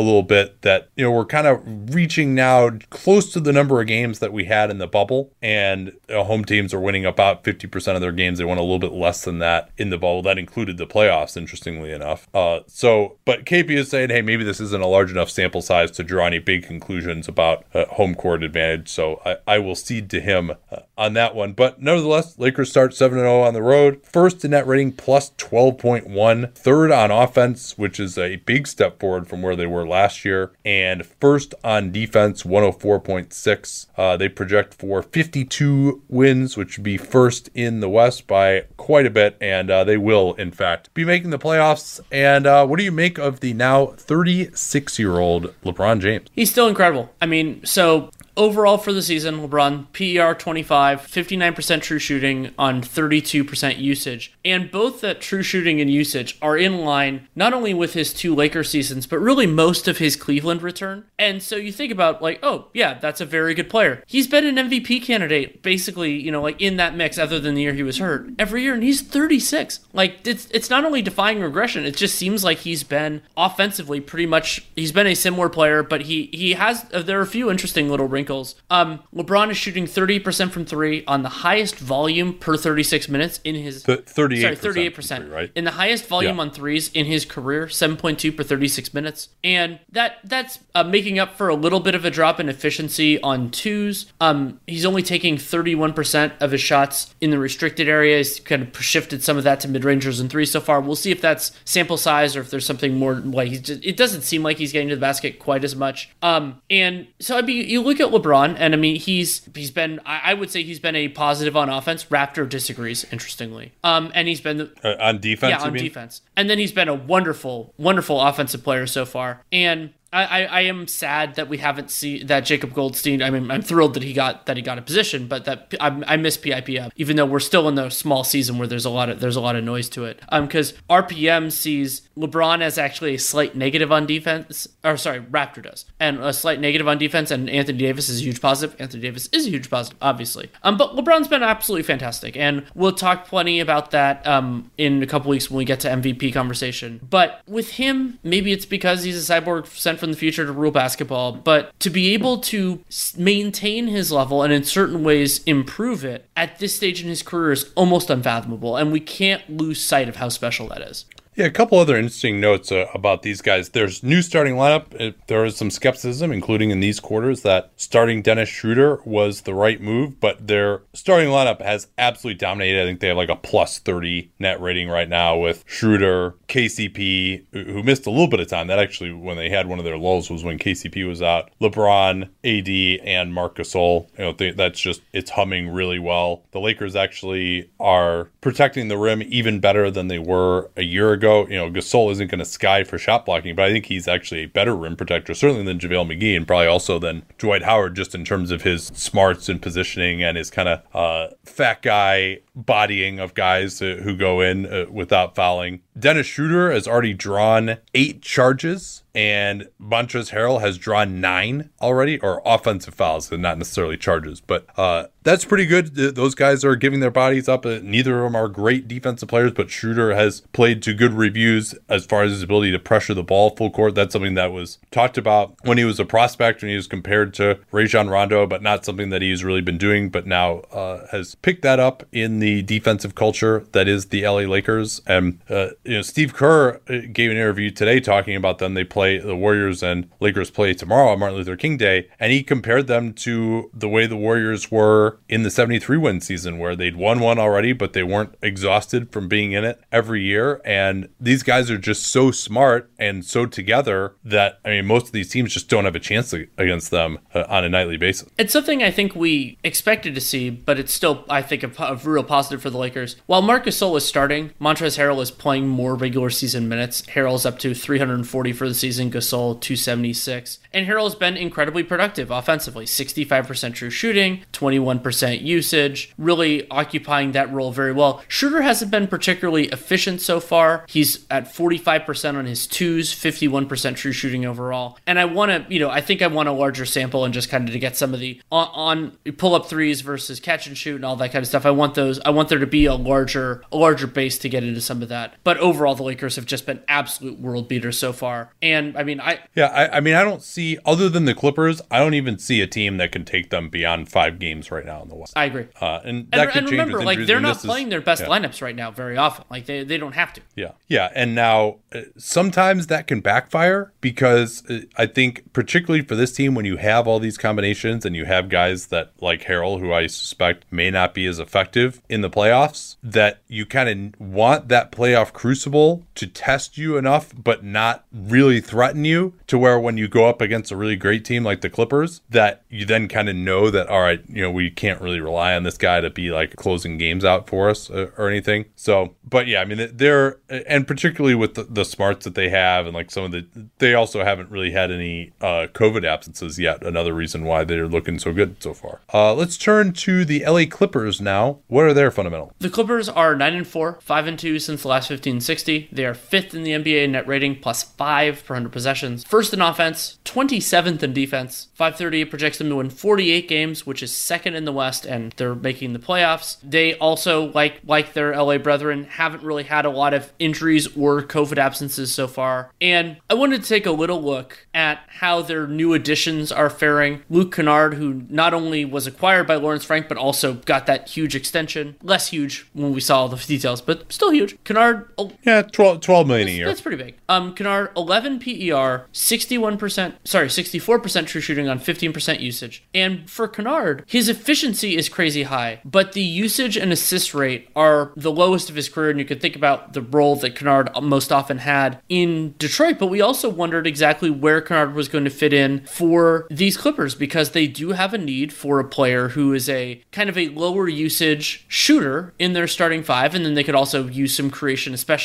little bit that, you know, we're kind of reaching now close to the number of games that we had in the bubble. And uh, home teams are winning about 50% of their games. They won a little bit less than that in the bubble. That included the playoffs, interestingly enough. Uh, so, but KP is saying, hey, maybe this isn't a large enough sample size to draw any big conclusions about uh, home court advantage. So I, I will cede to him uh, on that one. But nevertheless, Lakers start 7 0 on the road. First in net rating plus 12.1. Third on offense, which is a big step forward from where they were last year. And first on defense, 104.6. Uh, they project for 52 wins, which would be first in the West by quite a bit. And uh, they will, in fact, be making the playoffs. And uh, what do you make of the now 36 year old LeBron James? He's still incredible. I mean, so Overall for the season, LeBron, PER 25, 59% true shooting on 32% usage. And both that true shooting and usage are in line not only with his two Lakers seasons, but really most of his Cleveland return. And so you think about, like, oh, yeah, that's a very good player. He's been an MVP candidate, basically, you know, like in that mix, other than the year he was hurt, every year, and he's 36. Like, it's, it's not only defying regression, it just seems like he's been offensively pretty much, he's been a similar player, but he, he has, uh, there are a few interesting little wrinkles wrinkles. Um, LeBron is shooting 30% from three on the highest volume per 36 minutes in his. Th- 38 Sorry, 38%. Three, right? In the highest volume Yeah. on threes in his career, 7.2 per 36 minutes. And that that's uh, making up for a little bit of a drop in efficiency on twos. Um, he's only taking 31% of his shots in the restricted area. He's kind of shifted some of that to mid rangers and threes so far. We'll see if that's sample size or if there's something more. Like he's just, it doesn't seem like he's getting to the basket quite as much. Um, and so I mean, you look at LeBron, and I mean, he's he's been I, I would say he's been a positive on offense. Raptor disagrees, interestingly. Um, and he's been the, Uh, on defense, yeah, on defense. And then he's been a wonderful, wonderful offensive player so far. And I, I, am sad that we haven't seen that Jacob Goldstein. I mean, I'm thrilled that he got that he got a position, but that I, I miss PIPM, even though we're still in the small season where there's a lot of there's a lot of noise to it. Um, because RPM sees LeBron as actually a slight negative on defense, or sorry, Raptor does, and a slight negative on defense, and Anthony Davis is a huge positive. Anthony Davis is a huge positive, obviously. Um, but LeBron's been absolutely fantastic, and we'll talk plenty about that um in a couple weeks when we get to MVP conversation. But with him, maybe it's because he's a cyborg sent from the future to rule basketball, but to be able to maintain his level and in certain ways improve it at this stage in his career is almost unfathomable, and we can't lose sight of how special that is. Yeah, a couple other interesting notes uh, about these guys. There's new starting lineup. It, there is some skepticism, including in these quarters, that starting Dennis Schroeder was the right move, but their starting lineup has absolutely dominated. I think they have like a plus 30 net rating right now with Schroeder, KCP, who missed a little bit of time. That actually, when they had one of their lulls, was when KCP was out. LeBron, AD, and Marc Gasol. You know, they, that's just it's humming really well. The Lakers actually are protecting the rim even better than they were a year ago ago, you know, Gasol isn't going to sky for shot blocking, but I think he's actually a better rim protector, certainly than JaVale McGee, and probably also than Dwight Howard, just in terms of his smarts and positioning and his kind of uh, fat guy bodying of guys who go in uh, without fouling. Dennis Schroeder has already drawn eight charges, and Montrezl Harrell has drawn nine already, or offensive fouls, and not necessarily charges. But uh, that's pretty good. Those guys are giving their bodies up. Uh, neither of them are great defensive players, but Schroeder has played to good reviews as far as his ability to pressure the ball full court. That's something that was talked about when he was a prospect, when he was compared to Rajon Rondo, but not something that he's really been doing, but now uh, has picked that up in the defensive culture that is the LA Lakers. And uh, you know, Steve Kerr uh, gave an interview today talking about them. They play the Warriors and Lakers play tomorrow on Martin Luther King Day, and he compared them to the way the Warriors were in the 73 win season, where they'd won one already, but they weren't exhausted from being in it every year. And these guys are just so smart and so together that, I mean, most of these teams just don't have a chance against them uh, on a nightly basis. It's something I think we expected to see, but it's still, I think, a, a real positive for the Lakers. While Marcus Gasol is starting, Montrezl Harrell is playing more regular season minutes. Harrell's up to 340 for the season, Gasol 276. And Harrell's been incredibly productive offensively 65% true shooting, 21% usage, really occupying that role very well. Schroeder hasn't been particularly efficient so far. He's at 45% on his twos, 51% true shooting overall. And I want to, you know, I think I want a larger sample and just kind of to get some of the on, on pull up threes versus catch and shoot and all that kind of stuff. I want those, I want there to be a larger, a larger base to get into some of that. But overall, the Lakers have just been absolute world beaters so far. And I mean, I yeah, I, I mean, I don't see other than the Clippers, I don't even see a team that can take them beyond five games right now in the West. I agree. Uh, and that and, could and change remember, like they're not this is- playing their best yeah. lineups right now very often. Like they, they don't have to. Yeah. Yeah. And now uh, sometimes that can backfire because uh, I think, particularly for this team, when you have all these combinations and you have guys that like Harrell, who I suspect may not be as effective in the playoffs, that you kind of want that playoff crucible to test you enough, but not really threaten you to where when you go up against a really great team like the Clippers, that you then kind of know that, all right, you know, we can't really rely on this guy to be like closing games out for us uh, or anything. So, but yeah, I mean, they're, and particularly with the, the smarts that they have and like some of the, they also haven't really had any uh, COVID absences yet. Another reason why they're looking so good so far. Uh, let's turn to the LA Clippers now. What are their fundamentals? The Clippers are 9 and 4, 5 and 2 since the last 1560. They are 5th in the NBA in net rating, plus 5 per 100 possessions. First in offense, 27th in defense. 538 projects them to win 48 games, which is second in the West, and they're making the playoffs. They also, like like their LA brethren, haven't really had a lot of injuries or COVID absences so far. And I wanted to take a little look at how their new additions are faring. Luke Kennard, who not only was acquired by Lawrence Frank, but also got that huge extension. Less huge when we saw all the (laughs) details, but still huge. Kennard, Yeah, 12, 12 million a year. that's pretty big. Um, Kennard, 11 PER, 61% sorry, 64% true shooting on 15% usage. And for Kennard, his efficiency is crazy high, but the usage and assist rate are the lowest of his career. And you could think about the role that Kennard most often had in Detroit, but we also wondered exactly where Kennard was going to fit in for these Clippers because they do have a need for a player who is a kind of a lower usage shooter in their starting five. And then they could also use some creation, especially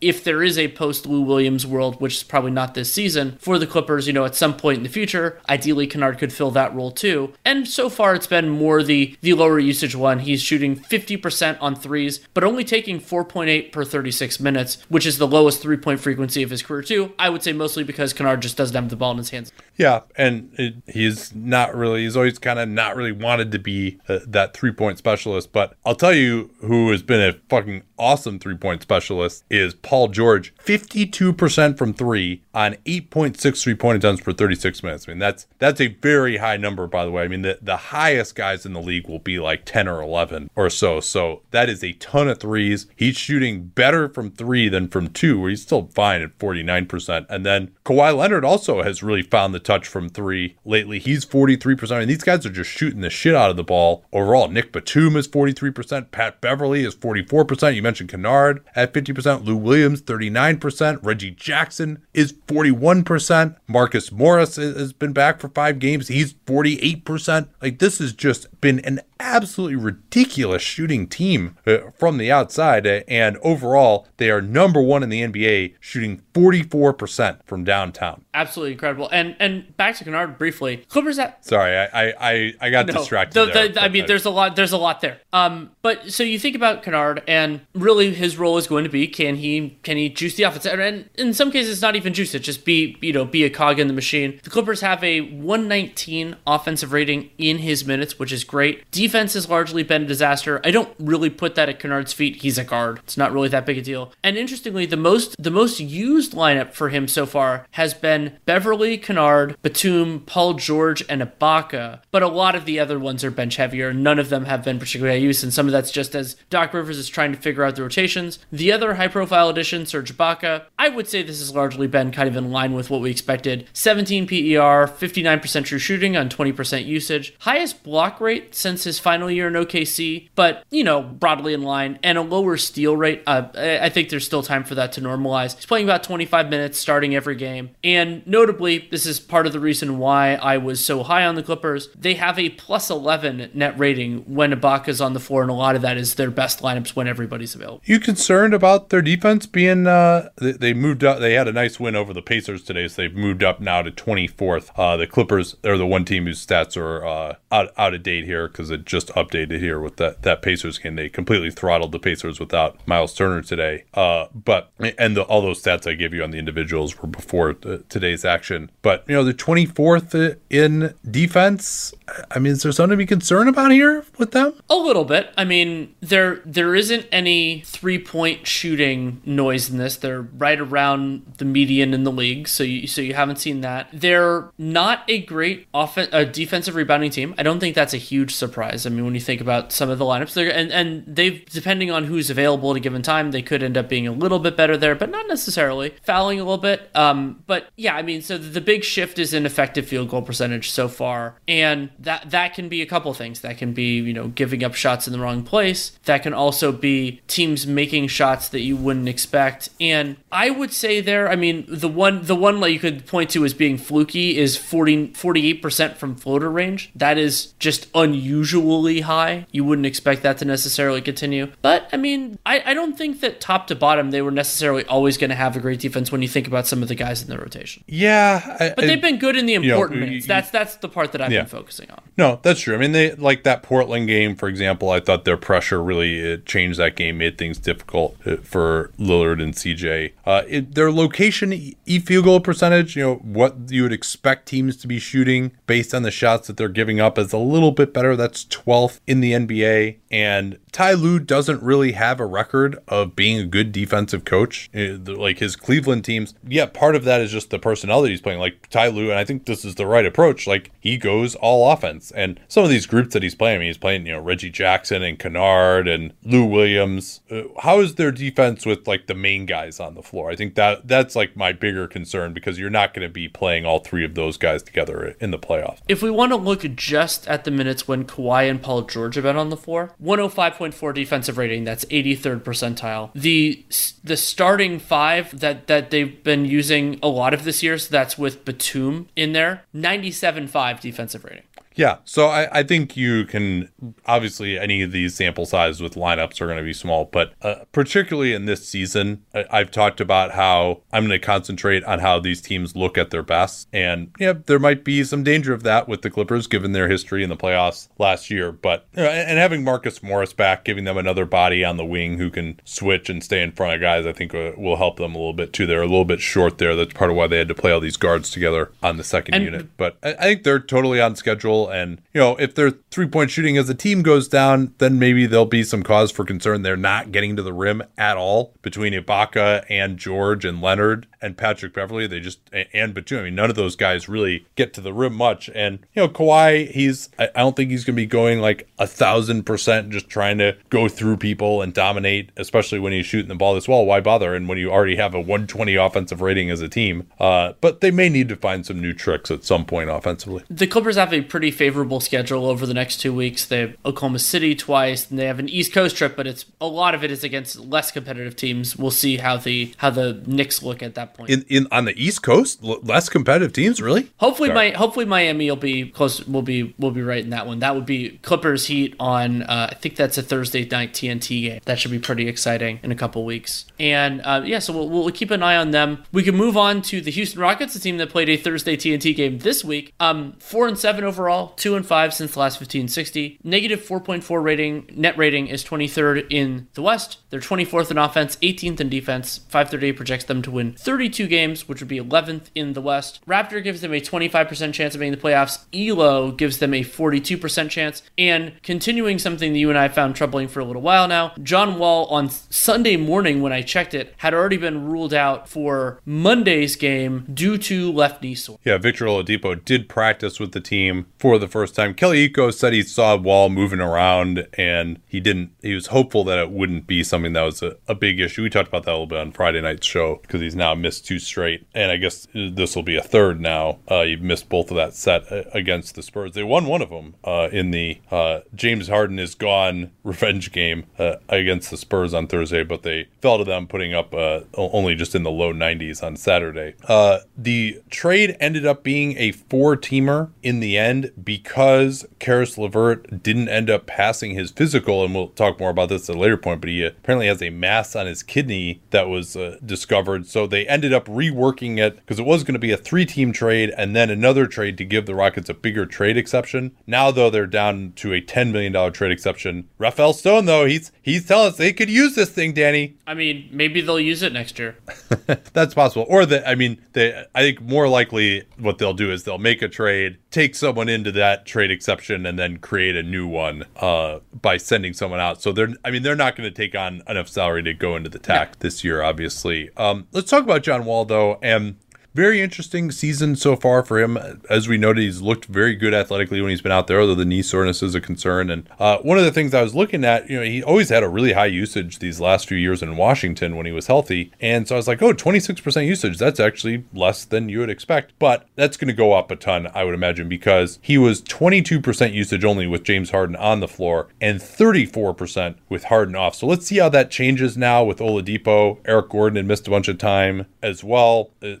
if there is a post Lou Williams world, which is probably not this season for the Clippers, you know, at some point in the future. Ideally, Kennard could fill that role too. And so far, it's been more the, the lower usage one. He's shooting 50% on threes, but only taking 4.8 per 36 minutes, which is the lowest three point frequency of his career, too. I would say mostly because Kennard just doesn't have the ball in his hands. Yeah, and it, he's not really, he's always kind of not really wanted to be uh, that three point specialist. But I'll tell you who has been a fucking awesome three point is Paul George. 52% from three on 8.6 three point attempts per 36 minutes. I mean, that's that's a very high number, by the way. I mean, the, the highest guys in the league will be like 10 or 11 or so. So that is a ton of threes. He's shooting better from three than from two, where he's still fine at 49%. And then Kawhi Leonard also has really found the touch from three lately. He's 43%. I mean, these guys are just shooting the shit out of the ball overall. Nick Batum is 43%. Pat Beverley is 44%. You mentioned Kennard at 50%. Lou Williams, 39%. Reggie Jackson is 41%. Marcus Morris has been back for five games. He's 48%. Like, this has just been an absolutely ridiculous shooting team uh, from the outside. Uh, and overall, they are number one in the NBA, shooting 44% from downtown. Absolutely incredible. And and back to Kennard briefly. Clippers at Sorry, I I, I got no, distracted. The, there, the, I mean, there's a lot. There's a lot there. Um, but so you think about Kennard, and really his role is going to be can he can he juice the offense? And in some cases, not even juice it. Just be you know be a cog in the machine. The Clippers have a 119 offensive rating in his minutes, which is great. Defense has largely been a disaster. I don't really put that at Kennard's feet. He's a guard. It's not really that big a deal. And interestingly, the most the most used lineup for him so far has been Beverley, Kennard, Batum, Paul George, and Ibaka. But a lot of the other ones are bench heavier. None of them have been particularly high use, and some of that's just as Doc Rivers is trying to figure out the rotations. The other high profile addition, Serge Ibaka, I would say this has largely been kind of in line with what we expected. 17 PER, 59% true shooting on 20% usage. Highest block rate since his final year in OKC, but, you know, broadly in line, and a lower steal rate. Uh, I think there's still time for that to normalize. He's playing about 25 minutes starting every game. And notably, this is part of the reason why I was so high on the Clippers. They have a plus 11 net rating when Ibaka's on the floor, and a lot of that is their best lineups when everybody's available. You concerned about their defense being, uh, they moved up, they had a nice win over the Pacers today, so they've moved up now to 24th. Uh, the Clippers, they're the one team whose stats are uh, out, out of date here because it just updated here with that, that Pacers game. They completely throttled the Pacers without Miles Turner today. Uh, but, and the, all those stats I gave you on the individuals were before today's action. But, you know, the 24th in defense, I mean, is there something to be concerned about here with them? A little bit. I mean, there there isn't any three point shooting noise in this. They're right around the median in the league, so you so you haven't seen that. They're not a great offen- a defensive rebounding team. I don't think that's a huge surprise. I mean, when you think about some of the lineups, they're and and they've depending on who's available at a given time, they could end up being a little bit better there, but not necessarily fouling a little bit. Um, but yeah, I mean, so the big shift is in effective field goal percentage so far, and that that can be a couple things. That can be you know giving up shots in the wrong place. That can also be teams making shots that you wouldn't expect. And I would say there, I mean, the one the one that you could point to as being fluky is 40, 48% from floater range. That is just unusually high. You wouldn't expect that to necessarily continue. But I mean, I, I don't think that top to bottom they were necessarily always going to have a great defense when you think about some of the guys in the rotation. Yeah, I, but they've been good in the important know, minutes. that's that's the part that I've yeah. been focusing on. No, that's true. I mean, they like that Portland game, for example. I thought their pressure really changed that game, made things difficult uh, for Lillard and CJ. Uh, it, their location e field goal percentage, you know, what you would expect teams to be shooting based on the shots that they're giving up is a little bit better. That's 12th in the NBA. And Ty Lue doesn't really have a record of being a good defensive coach. Uh, like his Cleveland teams, yeah, part of that is just the personnel that he's playing. Like Ty Lue, and I think this is the right approach. Like he goes all offense. And some of these groups that he's playing, I mean, he's playing, you know, Reggie Jackson and Kennard and Lou Williams. Uh, how is their defense with like the main guys on the floor? I think that that's like my bigger concern because you're not going to be playing playing all three of those guys together in the playoffs. If we want to look just at the minutes when Kawhi and Paul George have been on the floor, 105.4 defensive rating, that's 83rd percentile. The the starting five that that they've been using a lot of this year, so that's with Batum in there, 97.5 defensive rating. Yeah, so I, I think you can obviously any of these sample size with lineups are going to be small, but uh, particularly in this season, I, I've talked about how I'm going to concentrate on how these teams look at their best, and yeah, there might be some danger of that with the Clippers given their history in the playoffs last year. But you know, and having Marcus Morris back, giving them another body on the wing who can switch and stay in front of guys, I think uh, will help them a little bit too. They're a little bit short there. That's part of why they had to play all these guards together on the second And- unit. But I, I think they're totally on schedule. And, you know, if their three point shooting as a team goes down, then maybe there'll be some cause for concern. They're not getting to the rim at all between Ibaka and George and Leonard and Patrick Beverley. They just, and Batum. I mean, none of those guys really get to the rim much. And, you know, Kawhi, he's, I, don't think he's going to be going like a thousand percent just trying to go through people and dominate, especially when he's shooting the ball this well. Why bother? And when you already have a 120 offensive rating as a team, uh, but they may need to find some new tricks at some point offensively. The Clippers have a pretty favorable schedule over the next two weeks. They have Oklahoma City twice, and they have an East Coast trip, but it's a lot of it is against less competitive teams. We'll see how the how the Knicks look at that point. In in on the East Coast, l- less competitive teams, really. Hopefully, Sorry. my hopefully Miami will be close. Will be will be right in that one. That would be Clippers Heat on. Uh, I think that's a Thursday night TNT game. That should be pretty exciting in a couple weeks. And uh, yeah, so we'll, we'll keep an eye on them. We can move on to the Houston Rockets, a team that played a Thursday TNT game this week. Um, four and seven overall, two and five since the last fifteen sixty. Negative four point four rating. Net rating is twenty third in the West. They're twenty fourth in offense, eighteenth in defense. Five thirty eight projects them to win thirty two games, which would be eleventh in the West. Raptor gives them a twenty five percent chance of making the playoffs. Elo gives them a forty two percent chance. And continuing something that you and I found troubling for a little while now, John Wall on Sunday morning when I checked it had already been ruled out for Monday's game due to left knee sore. Yeah, Victor Oladipo did practice with the team for the first time. Kelly Iko said he saw a Wall moving around and he didn't. He was hopeful that it wouldn't be something that was a, a big issue. We talked about that a little bit on Friday night's show because he's now missed two straight, and I guess this will be a third now. Uh, you've missed both of that set uh, against the Spurs. They won one of them uh, in the uh, James Harden is gone (laughs) revenge game uh, against the Spurs on Thursday, but they fell to them, putting up uh, only just in the low 90s on Saturday. Uh, the trade ended up being a four-teamer in the end because Caris LeVert didn't end up passing his physical, and we'll talk more about this at a later point. But he apparently has a mass on his kidney that was uh, discovered, so they ended up reworking it because it was going to be a three-team trade and then another trade to give the Rockets a bigger trade exception. Now, though, they're down to a ten million dollar trade exception. Rafael Stone, though, he's he's telling us they could use this thing, Danny. I mean, maybe they'll use it next year. (laughs) That's possible. Or that I mean, they I think more likely what they'll do is they'll make a trade, take someone into that trade exception, and then create a new one uh, by sending someone out. So they're I mean they're not going to take on enough salary to go into the tax this year, obviously. Um, let's talk about John Wall though, and very interesting season so far for him. As we noted, he's looked very good athletically when he's been out there, although the knee soreness is a concern. And uh, one of the things I was looking at, you know, he always had a really high usage these last few years in Washington when he was healthy. And so I was like, oh, 26% usage. That's actually less than you would expect. But that's going to go up a ton, I would imagine, because he was 22% usage only with James Harden on the floor and 34% with Harden off. So let's see how that changes now with Oladipo. Eric Gordon had missed a bunch of time as well. Uh,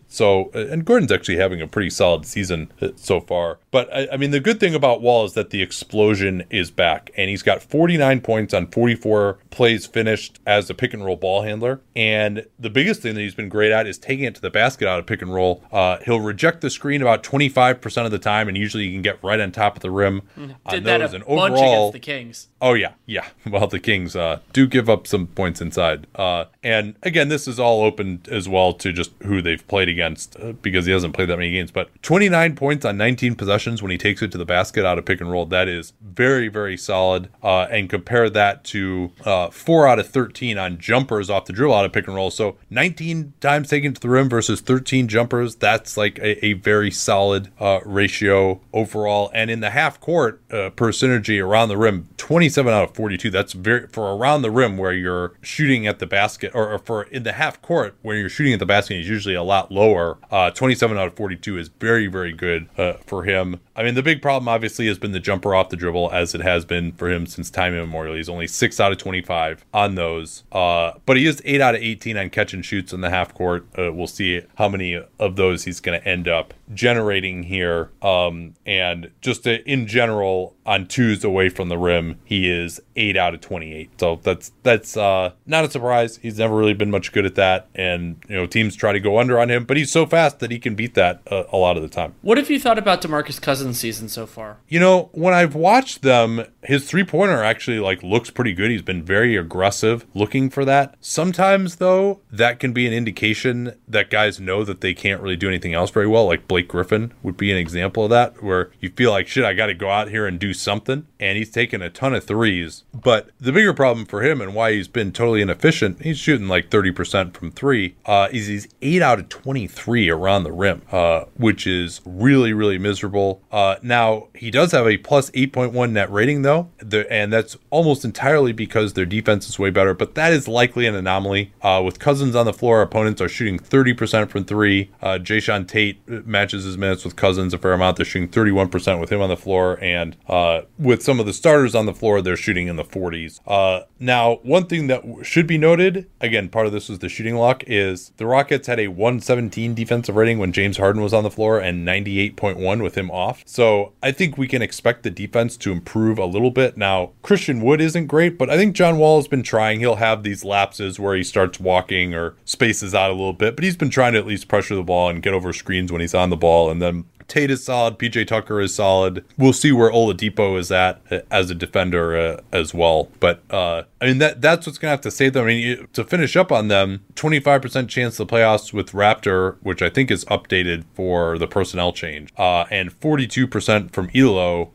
Uh, and Gordon's actually having a pretty solid season uh, so far. But I, I mean, the good thing about Wall is that the explosion is back, and he's got 49 points on 44 plays finished as a pick and roll ball handler. And the biggest thing that he's been great at is taking it to the basket out of pick and roll. Uh, he'll reject the screen about 25% of the time, and usually you can get right on top of the rim on Did that a those. And overall, against the Kings. Oh yeah, yeah. (laughs) Well, the Kings uh, do give up some points inside, uh, and again, this is all open as well to just who they've played against uh, because he hasn't played that many games. But 29 points on 19 possessions when he takes it to the basket out of pick and roll, that is very, very solid. Uh, and compare that to uh, four out of 13 on jumpers off the dribble out of pick and roll. So 19 times taken to the rim versus 13 jumpers. That's like a, a very solid uh, ratio overall. And in the half court uh, per synergy around the rim, 27 out of 42. That's very for around the rim where you're shooting at the basket, or, or for in the half court where you're shooting at the basket is usually a lot lower Uh, 27 out of 42 is very, very good uh, for him. I mean, the big problem obviously has been the jumper off the dribble, as it has been for him since time immemorial. He's only six out of 25 on those, uh, but he is eight out of 18 on catch and shoots in the half court. Uh, we'll see how many of those he's going to end up generating here. Um, and just to, in general, on twos away from the rim, he is eight out of 28. So that's that's uh, not a surprise. He's never really been much good at that, and you know teams try to go under on him, but he's so fast that he can beat that uh, a lot of the time. What have you thought about DeMarcus Cousins' season so far? You know, when I've watched them, his three pointer actually like looks pretty good. He's been very aggressive looking for that. Sometimes though, that can be an indication that guys know that they can't really do anything else very well. Like Blake Griffin would be an example of that, where you feel like shit, I got to go out here and do something. And he's taken a ton of threes. But the bigger problem for him and why he's been totally inefficient, he's shooting like 30% from three, uh, is he's 8 out of 23 around the rim, uh, which is really, really miserable. Uh, now, he does have a plus 8.1 net rating, though, the, and that's almost entirely because their defense is way better, but that is likely an anomaly. Uh, with Cousins on the floor, opponents are shooting 30% from three. Uh, Jae'Sean Tate matches his minutes with Cousins a fair amount. They're shooting 31% with him on the floor, and uh, with some of the starters on the floor, they're shooting in the 40s. Uh, now, one thing that should be noted, again, part of this was the shooting lock is the Rockets had a 117 defensive rating when James Harden was on the floor and 98.1 with him off. So I think we can expect the defense to improve a little bit. Now, Christian Wood isn't great, but I think John Wall has been trying. He'll have these lapses where he starts walking or spaces out a little bit, but he's been trying to at least pressure the ball and get over screens when he's on the ball. And then Tate is solid. PJ Tucker is solid. We'll see where Oladipo is at as a defender uh, as well. But uh, I mean that that's what's gonna have to save them. I mean to finish up on them, 25% chance of the playoffs with Raptor, which I think is updated for the personnel change, uh, and 42% from Elo.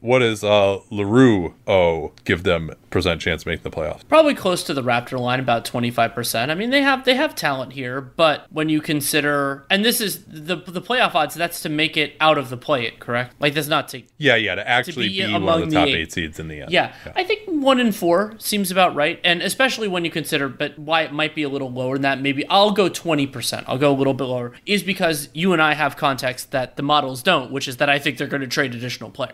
What does uh, Larue O give them percent chance of making the playoffs? Probably close to the Raptor line, about twenty five percent. I mean, they have they have talent here, but when you consider, and this is the the playoff odds, that's to make it out of the play it correct. Like that's not to yeah yeah to actually to be, be one of the top the eight. eight. seeds in the end. Yeah. yeah, I think one in four seems about right, and especially when you consider, but why it might be a little lower than that. Maybe I'll go twenty percent. I'll go a little bit lower. Is because you and I have context that the models don't, which is that I think they're going to trade additional player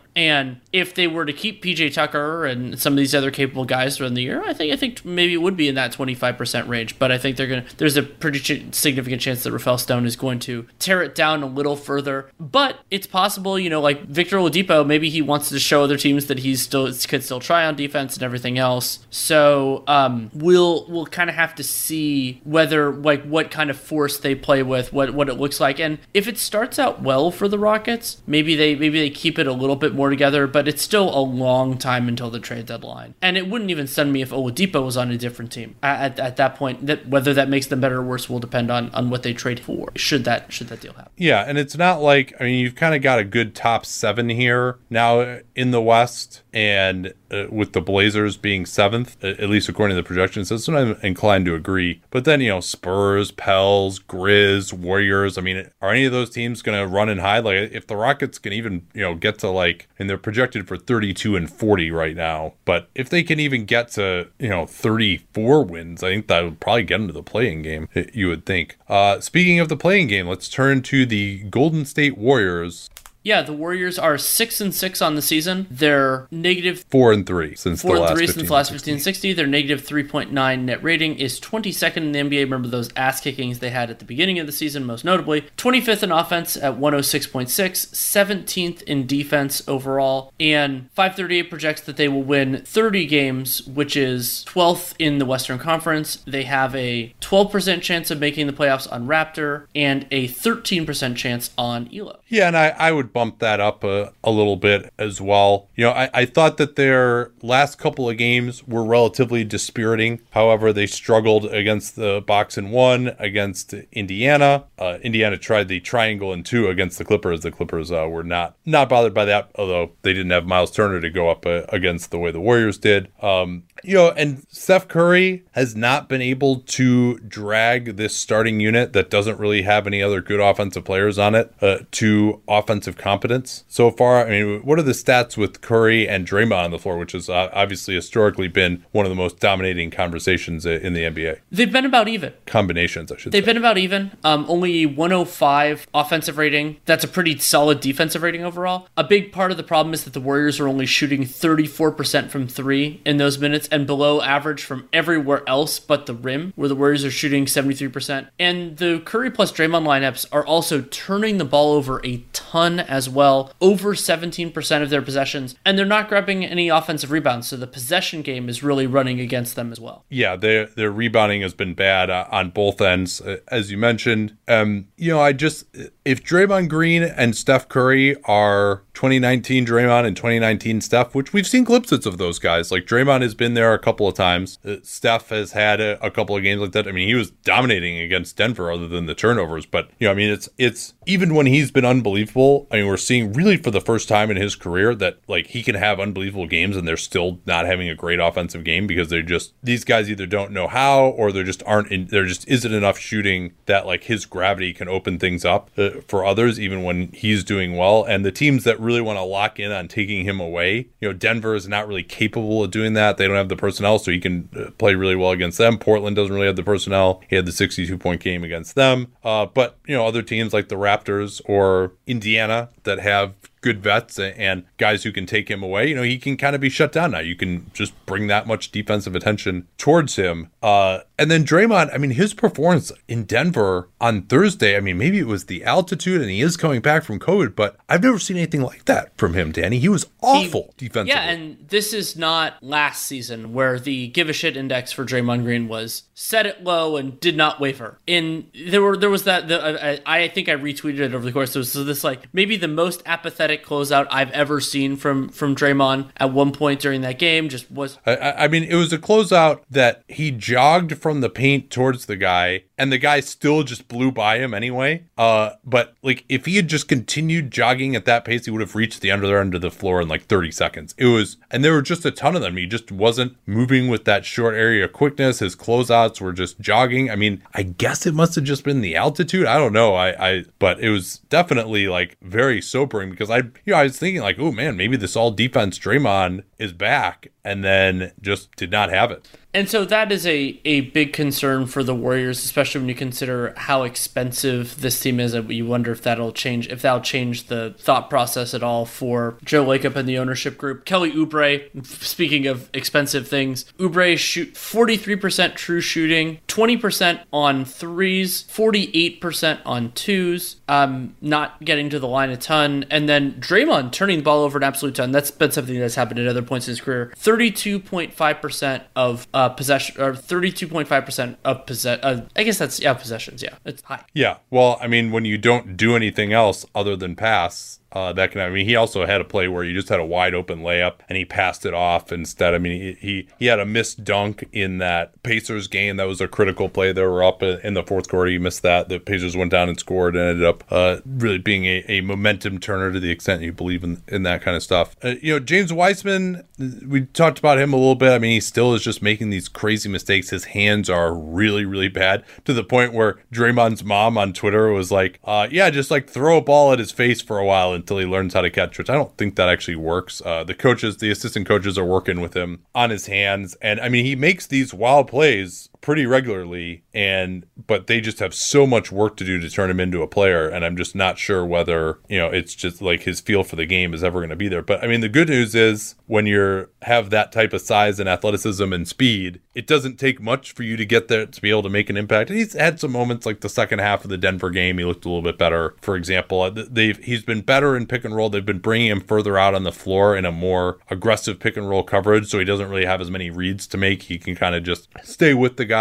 if they were to keep PJ Tucker and some of these other capable guys during the year, I think I think maybe it would be in that 25% range. But I think they're gonna. There's a pretty significant chance that Rafael Stone is going to tear it down a little further. But it's possible, you know, like Victor Oladipo, maybe he wants to show other teams that he's still could still try on defense and everything else. So um, we'll we'll kind of have to see whether like what kind of force they play with, what what it looks like, and if it starts out well for the Rockets, maybe they maybe they keep it a little bit more together but it's still a long time until the trade deadline. And it wouldn't even stun me if Oladipo was on a different team. At, at that point, that whether that makes them better or worse will depend on, on what they trade for. Should that should that deal happen? Yeah, and it's not like I mean you've kind of got a good top seven here now in the West, and uh, with the Blazers being seventh, at least according to the projections. So I'm inclined to agree. But then, you know, Spurs, Pels, Grizz, Warriors. I mean, are any of those teams going to run and hide? Like, if the Rockets can even, you know, get to like, and they're projected for 32 and 40 right now. But if they can even get to, you know, 34 wins, I think that would probably get into the playing game, you would think. Uh, speaking of the playing game, let's turn to the Golden State Warriors. Yeah, the Warriors are six and six on the season. They're negative four and three since four the and last three since the last 15 60. Their negative three point nine net rating is twenty second in the NBA. Remember those ass kickings they had at the beginning of the season, most notably. Twenty fifth in offense at one hundred oh six point six. Seventeenth in defense overall, and five thirty eight projects that they will win thirty games, which is twelfth in the Western Conference. They have a twelve percent chance of making the playoffs on Raptor and a thirteen percent chance on Elo. Yeah, and I, I would bump that up a, a little bit as well. You know, I, I thought that their last couple of games were relatively dispiriting. However, they struggled against the box and one against Indiana. Uh, Indiana tried the triangle and two against the Clippers. The Clippers uh, were not not bothered by that, although they didn't have Miles Turner to go up uh, against the way the Warriors did. Um, you know, and Steph Curry has not been able to drag this starting unit that doesn't really have any other good offensive players on it uh, to offensive competence so far. I mean, what are the stats with Curry and Draymond on the floor, which has uh, obviously historically been one of the most dominating conversations in the NBA? They've been about even. Combinations, I should say. They've say. been about even. Um, only 105 offensive rating. That's a pretty solid defensive rating overall. A big part of the problem is that the Warriors are only shooting 34% from three in those minutes and below average from everywhere else but the rim, where the Warriors are shooting 73%. And the Curry plus Draymond lineups are also turning the ball over a ton as well, over 17% of their possessions, and they're not grabbing any offensive rebounds, so the possession game is really running against them as well. Yeah, their their rebounding has been bad uh, on both ends, uh, as you mentioned. Um, you know, I just if Draymond Green and Steph Curry are 2019 Draymond and 2019 Steph, which we've seen glimpses of those guys. Like Draymond has been there a couple of times. Uh, Steph has had a, a couple of games like that. I mean, he was dominating against Denver, other than the turnovers. But you know, I mean, it's it's even when he's been unbelievable. I mean, we're seeing really for the first time in his career that like he can have unbelievable games and they're still not having a great offensive game because they're just these guys either don't know how or they just aren't. In, there just isn't enough shooting that like his gravity can open things up uh, for others, even when he's doing well. And the teams that really want to lock in on taking him away, you know, Denver is not really capable of doing that. They don't have the personnel, so he can uh, play really well against them. Portland doesn't really have the personnel. He had the 62 point game against them. Uh, but, you know, other teams like the Raptors or Indiana that have good vets and guys who can take him away, you know, he can kind of be shut down now. You can just bring that much defensive attention towards him. Uh, and then Draymond, I mean, his performance in Denver on Thursday, I mean, maybe it was the altitude and he is coming back from COVID, but I've never seen anything like that from him, Danny. He was awful he, defensively. Yeah, and this is not last season where the give a shit index for Draymond Green was set it low and did not waver. In there were there was that the, I, I think I retweeted it over the course. So, so this like maybe the most apathetic closeout I've ever seen from from Draymond at one point during that game. Just was. I, I mean, it was a closeout that he jogged from the paint towards the guy, and the guy still just blew by him anyway. Uh, but like if he had just continued jogging at that pace, he would have reached the under end of the floor in like 30 seconds. It was, and there were just a ton of them. He just wasn't moving with that short area quickness. His closeouts were just jogging. I mean, I guess it must have just been the altitude. I don't know. I, I, but it was definitely like very sobering because I, you know, I was thinking like, oh man, maybe this all defense Draymond is back, and then just did not have it. And so that is a, a big concern for the Warriors, especially when you consider how expensive this team is. You wonder if that'll change if that'll change the thought process at all for Joe Lacob and the ownership group. Kelly Oubre, speaking of expensive things, Oubre shoot 43% true shooting, 20% on threes, 48% on twos, um, not getting to the line a ton, and then Draymond turning the ball over an absolute ton. That's been something that's happened at other points in his career. 32.5% of uh, possession, or 32.5% of possess. Uh, I guess that's yeah possessions. Yeah, it's high. Yeah. Well, I mean, when you don't do anything else other than pass, uh, that can. I mean, he also had a play where he just had a wide open layup and he passed it off instead. I mean, he he, he had a missed dunk in that Pacers game. That was a critical play. They were up in the fourth quarter. He missed that. The Pacers went down and scored and ended up uh, really being a, a momentum turner to the extent you believe in in that kind of stuff. Uh, you know, James Wiseman. We talked about him a little bit. I mean, he still is just making these crazy mistakes. His hands are really really bad to the point where Draymond's mom on Twitter was like, uh, "Yeah, just like throw a ball at his face for a while until he learns how to catch." Which I don't think that actually works. Uh, the coaches, the assistant coaches, are working with him on his hands, and I mean, he makes these wild plays pretty regularly and but they just have so much work to do to turn him into a player and I'm just not sure whether, you know, it's just like his feel for the game is ever going to be there. But I mean the good news is when you have that type of size and athleticism and speed, it doesn't take much for you to get there to be able to make an impact. He's had some moments like the second half of the Denver game, he looked a little bit better. For example, uh, they've he's been better in pick and roll. They've been bringing him further out on the floor in a more aggressive pick and roll coverage, so he doesn't really have as many reads to make. He can kind of just stay with the guy,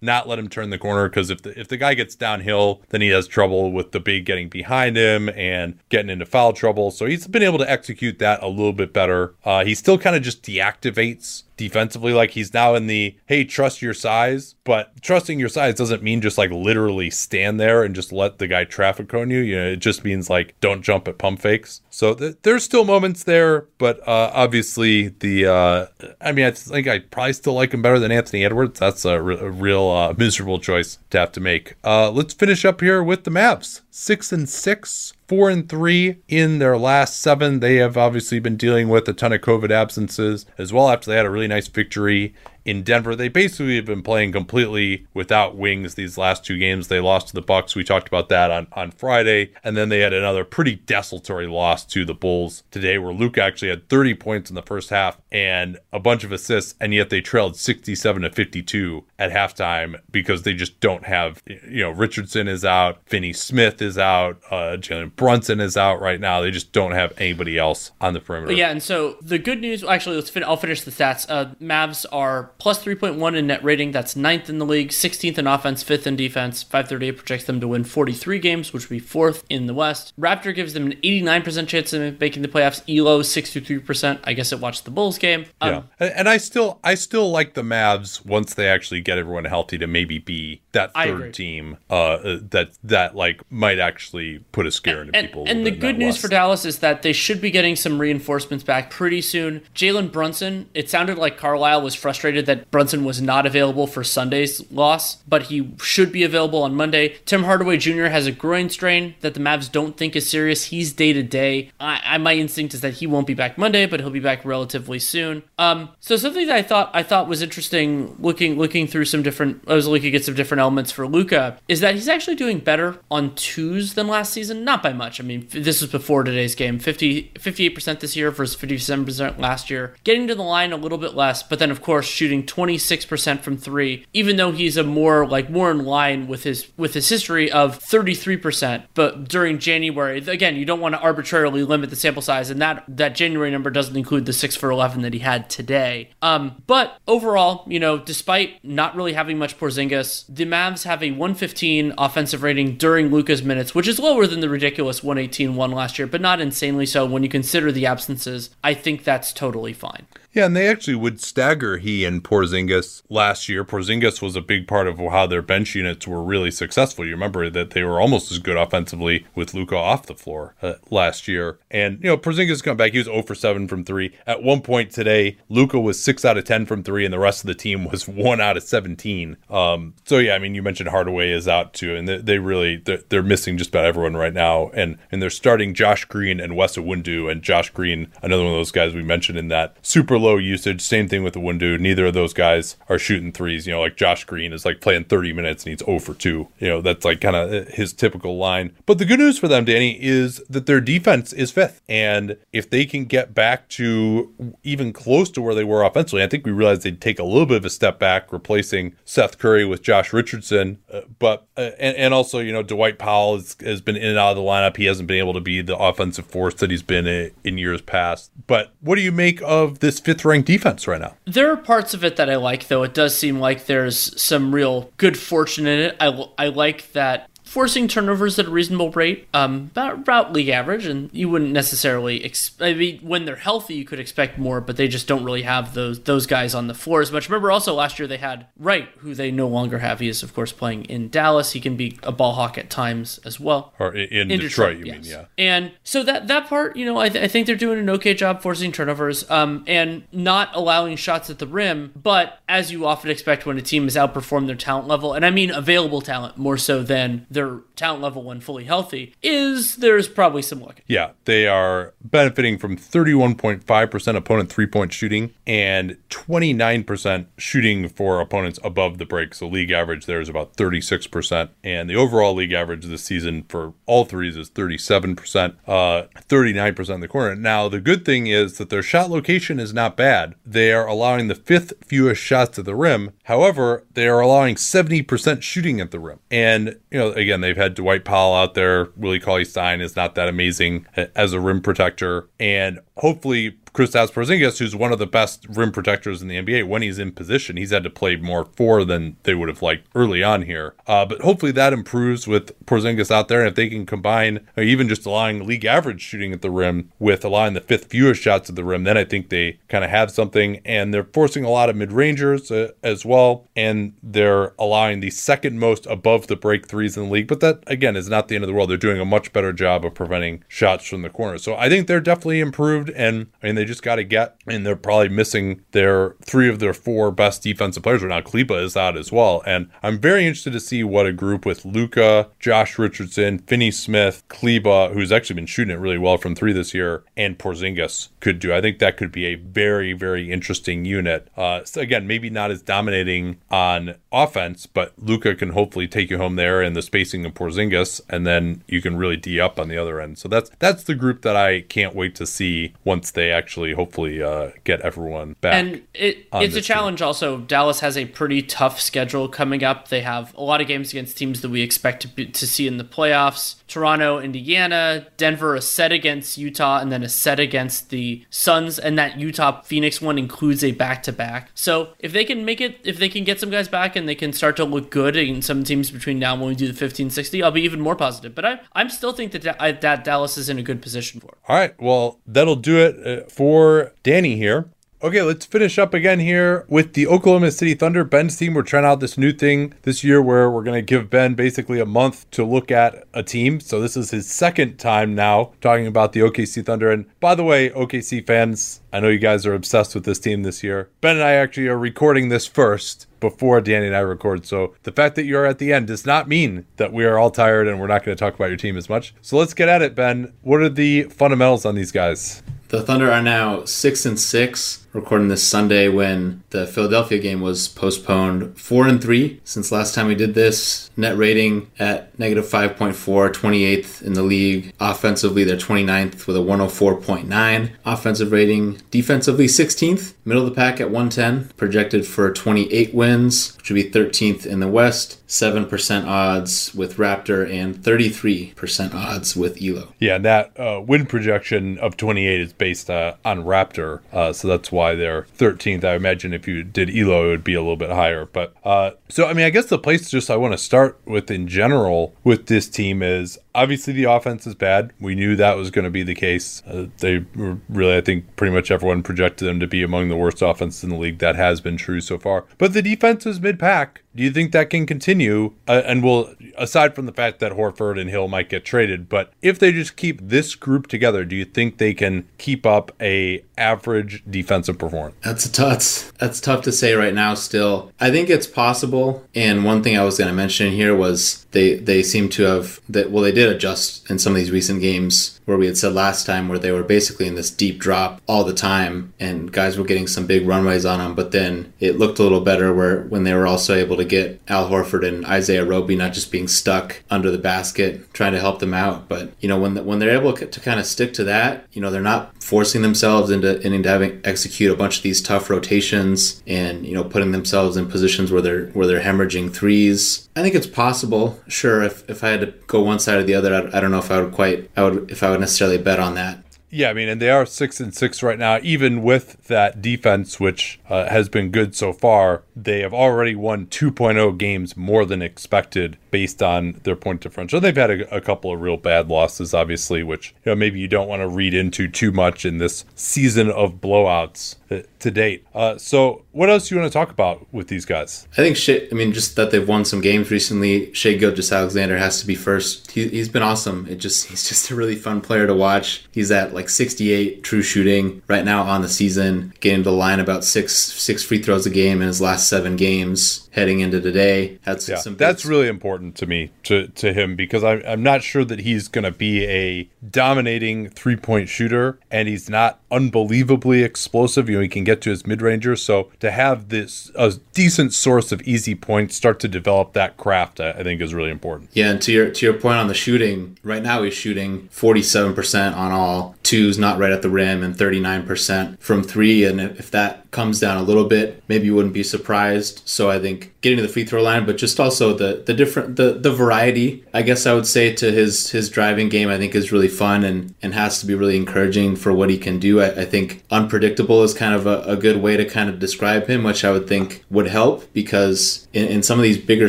not let him turn the corner because if the if the guy gets downhill, then he has trouble with the big getting behind him and getting into foul trouble. So he's been able to execute that a little bit better. Uh, he still kind of just deactivates defensively. Like he's now in the hey trust your size. But trusting your size doesn't mean just like literally stand there and just let the guy traffic cone you. You know it just means like don't jump at pump fakes. So th- there's still moments there but uh, obviously the uh, i mean i think i probably still like him better than anthony edwards. That's a, re- a real uh, miserable choice to have to make. Uh, let's finish up here with the Mavs six and six, four and three in their last seven. They have obviously been dealing with a ton of COVID absences as well after they had a really nice victory in Denver. They basically have been playing completely without wings these last two games. They lost to the Bucks. We talked about that on, on Friday. And then they had another pretty desultory loss to the Bulls today where Luka actually had 30 points in the first half and a bunch of assists, and yet they trailed 67 to 52 at halftime because they just don't have, you know, Richardson is out, Finney Smith is out, uh, Jalen Brunson is out right now. They just don't have anybody else on the perimeter. Yeah, and so the good news, actually, let's fin- I'll finish the stats. Uh, Mavs are plus 3.1 in net rating. That's ninth in the league, 16th in offense, fifth in defense. 538 projects them to win 43 games, which would be fourth in the West. Raptor gives them an 89% chance of making the playoffs. Elo 63%. I guess it watched the Bulls game. Um, yeah, and I still I still like the Mavs once they actually get everyone healthy to maybe be that third team uh, that that like might actually put a scare into and, people. And the good news for Dallas is that they should be getting some reinforcements back pretty soon. Jalen Brunson. It sounded like Carlisle was frustrated that Brunson was not available for Sunday's loss, but he should be available on Monday. Tim Hardaway Jr. has a groin strain that the Mavs don't think is serious. He's day to day. I my instinct is that he won't be back Monday, but he'll be back relatively soon. Um, so something that I thought I thought was interesting looking looking through some different I was looking at some different elements for Luka is that he's actually doing better on twos than last season, not by much. I mean, this was before today's game. 50 58% this year versus 57% last year. Getting to the line a little bit less, but then of course shooting 26% from 3, even though he's a more like more in line with his with his history of 33%, but during January, again, you don't want to arbitrarily limit the sample size and that that January number doesn't include the 6 for 11 that he had today. Um, but overall, you know, despite not really having much Porzingis, the Mavs have a 115 offensive rating during Luka's minutes, which is lower than the ridiculous 118 one last year, but not insanely so when you consider the absences. I think that's totally fine. Yeah, and they actually would stagger he and Porzingis last year. Porzingis was a big part of how their bench units were really successful. You remember that they were almost as good offensively with Luka off the floor uh, last year. And, you know, Porzingis come back. He was 0 for 7 from 3. At one point today, Luka was 6 out of 10 from 3, and the rest of the team was (laughs) 1 out of 17. Um, so, yeah, I mean, you mentioned Hardaway is out too, and they, they really, they're, they're, missing just about everyone right now. And, and they're starting Josh Green and Wes Iwundu, and Josh Green, another one of those guys we mentioned in that super low usage. Same thing with the Iwundu. Neither of those guys are shooting threes. You know, like Josh Green is like playing 30 minutes and he's 0 for 2. You know, that's like kind of his typical line. But the good news for them, Danny, is that their defense is fifth. And if they can get back to even close to where they were offensively, I think we realized they'd take a little bit of a step back, replacing Seth Curry with Josh Richardson. Uh, but, uh, and, and also, you know, Dwight Powell has, has been in and out of the lineup. He hasn't been able to be the offensive force that he's been in, in years past. But what do you make of this fifth ranked defense right now. There are parts of it that I like, though. It does seem like there's some real good fortune in it. I, I like that forcing turnovers at a reasonable rate, um, about, about league average, and you wouldn't necessarily. Ex- I mean, when they're healthy, you could expect more, but they just don't really have those those guys on the floor as much. Remember, also last year they had Wright, who they no longer have. He is, of course, playing in Dallas. He can be a ball hawk at times as well. Or in, in Detroit, Detroit, you yes. mean? Yeah. And so that that part, you know, I, th- I think they're doing an okay job forcing turnovers, um, and not allowing shots at the rim. But as you often expect when a team has outperformed their talent level, and I mean available talent more so than their their talent level when fully healthy is there's probably some luck. Yeah, they are benefiting from 31.5% opponent three point shooting and 29% shooting for opponents above the break. So league average there is about 36%. And the overall league average this season for all threes is 37%, uh, 39% in the corner. Now, the good thing is that their shot location is not bad. They are allowing the fifth fewest shots at the rim. However, they are allowing 70% shooting at the rim. And, you know, again, again, they've had Dwight Powell out there. Willie Cauley Stein is not that amazing as a rim protector. And hopefully Kristaps Porzingis, who's one of the best rim protectors in the NBA, when he's in position, he's had to play more four than they would have liked early on here. Uh, but hopefully that improves with Porzingis out there, and if they can combine uh, even just allowing league average shooting at the rim with allowing the fifth fewest shots at the rim, then I think they kind of have something. And they're forcing a lot of mid rangers uh, as well, and they're allowing the second most above the break threes in the league, but that again is not the end of the world. They're doing a much better job of preventing shots from the corner. So I think they're definitely improved, and I mean they just got to get, and they're probably missing their three of their four best defensive players right now. Kleber is out as well, and I'm very interested to see what a group with Luka, Josh Richardson, Finney Smith, Kleber, who's actually been shooting it really well from three this year, and Porzingis could do. I think that could be a very very interesting unit. Uh, so again, maybe not as dominating on offense, but Luka can hopefully take you home there in the spacing of Porzingis, and then you can really d up on the other end. So that's that's the group that I can't wait to see once they actually hopefully uh, get everyone back. And it, it's a challenge. Also, Dallas has a pretty tough schedule coming up. They have a lot of games against teams that we expect to be, to see in the playoffs. Toronto, Indiana, Denver, a set against Utah, and then a set against the Suns. And that Utah Phoenix one includes a back to back. So if they can make it, if they can get some guys back and they can start to look good in some teams between now and when we do the 15 60, I'll be even more positive. But I, I'm still think that, that Dallas is in a good position for it. All right. Well, that'll do it uh, for Danny here. Okay, let's finish up again here with the Oklahoma City Thunder. Ben's team, we're trying out this new thing this year where we're going to give Ben basically a month to look at a team. So this is his second time now talking about the OKC Thunder. And by the way, OKC fans, I know you guys are obsessed with this team this year. Ben and I actually are recording this first before Danny and I record. So the fact that you're at the end does not mean that we are all tired and we're not going to talk about your team as much. So let's get at it, Ben. What are the fundamentals on these guys? The Thunder are now six and six recording this Sunday when the Philadelphia game was postponed. Four and three since last time we did this. Net rating at negative 5.4, 28th in the league. Offensively, they're 29th with a 104.9 offensive rating. Defensively, 16th, middle of the pack at 110. Projected for 28 wins, which would be 13th in the West. 7% odds with Raptor and 33% odds with Elo. Yeah, that uh, win projection of 28 is based uh, on Raptor, uh, so that's why why they're 13th. I imagine if you did Elo, it would be a little bit higher. But uh, so, I mean, I guess the place just I want to start with in general with this team is obviously the offense is bad. We knew that was going to be the case. Uh, they really, I think, pretty much everyone projected them to be among the worst offenses in the league. That has been true so far. But the defense is mid pack. Do you think that can continue? Uh, and will, aside from the fact that Horford and Hill might get traded, but if they just keep this group together, do you think they can keep up a average defensive performance? That's a tough. That's tough to say right now. Still, I think it's possible. And one thing I was going to mention here was they they seem to have that. Well, they did adjust in some of these recent games where we had said last time where they were basically in this deep drop all the time and guys were getting some big runways on them but then it looked a little better where when they were also able to get Al Horford and Isaiah Roby not just being stuck under the basket trying to help them out. But you know when the, when they're able to kind of stick to that you know they're not forcing themselves into into having execute a bunch of these tough rotations and you know putting themselves in positions where they're where they're hemorrhaging threes. I think it's possible sure if, if I had to go one side or the other I, I don't know if I would quite I would if I would necessarily bet on that. Yeah, I mean, and they are six and six right now. Even with that defense, which uh, has been good so far, they have already won 2.0 games more than expected based on their point differential. They've had a, a, couple of real bad losses, obviously, which you know maybe you don't want to read into too much in this season of blowouts uh, to date. Uh, so, what else do you want to talk about with these guys? I think Shai. I mean, just that they've won some games recently. Shai Gilgeous-Alexander has to be first. He, has been awesome. It just he's just a really fun player to watch. He's at like 68 true shooting right now on the season, getting to the line about six six free throws a game in his last seven games heading into today. That's yeah, that's really important to me to to him because I'm I'm not sure that he's going to be a dominating three point shooter, and he's not unbelievably explosive. You know, he can get to his mid ranger. So to have this a decent source of easy points start to develop that craft, I, I think is really important. Yeah, and to your to your point on the shooting, right now he's shooting 47 percent on all twos, not right at the rim, and 39 percent from three. And if that comes down a little bit, maybe you wouldn't be surprised. So I think getting to the free throw line, but just also the the different the the variety, I guess I would say to his his driving game, I think is really fun and and has to be really encouraging for what he can do. I, I think unpredictable is kind of a, a, good way to kind of describe him, which I would think would help because in, in some of these bigger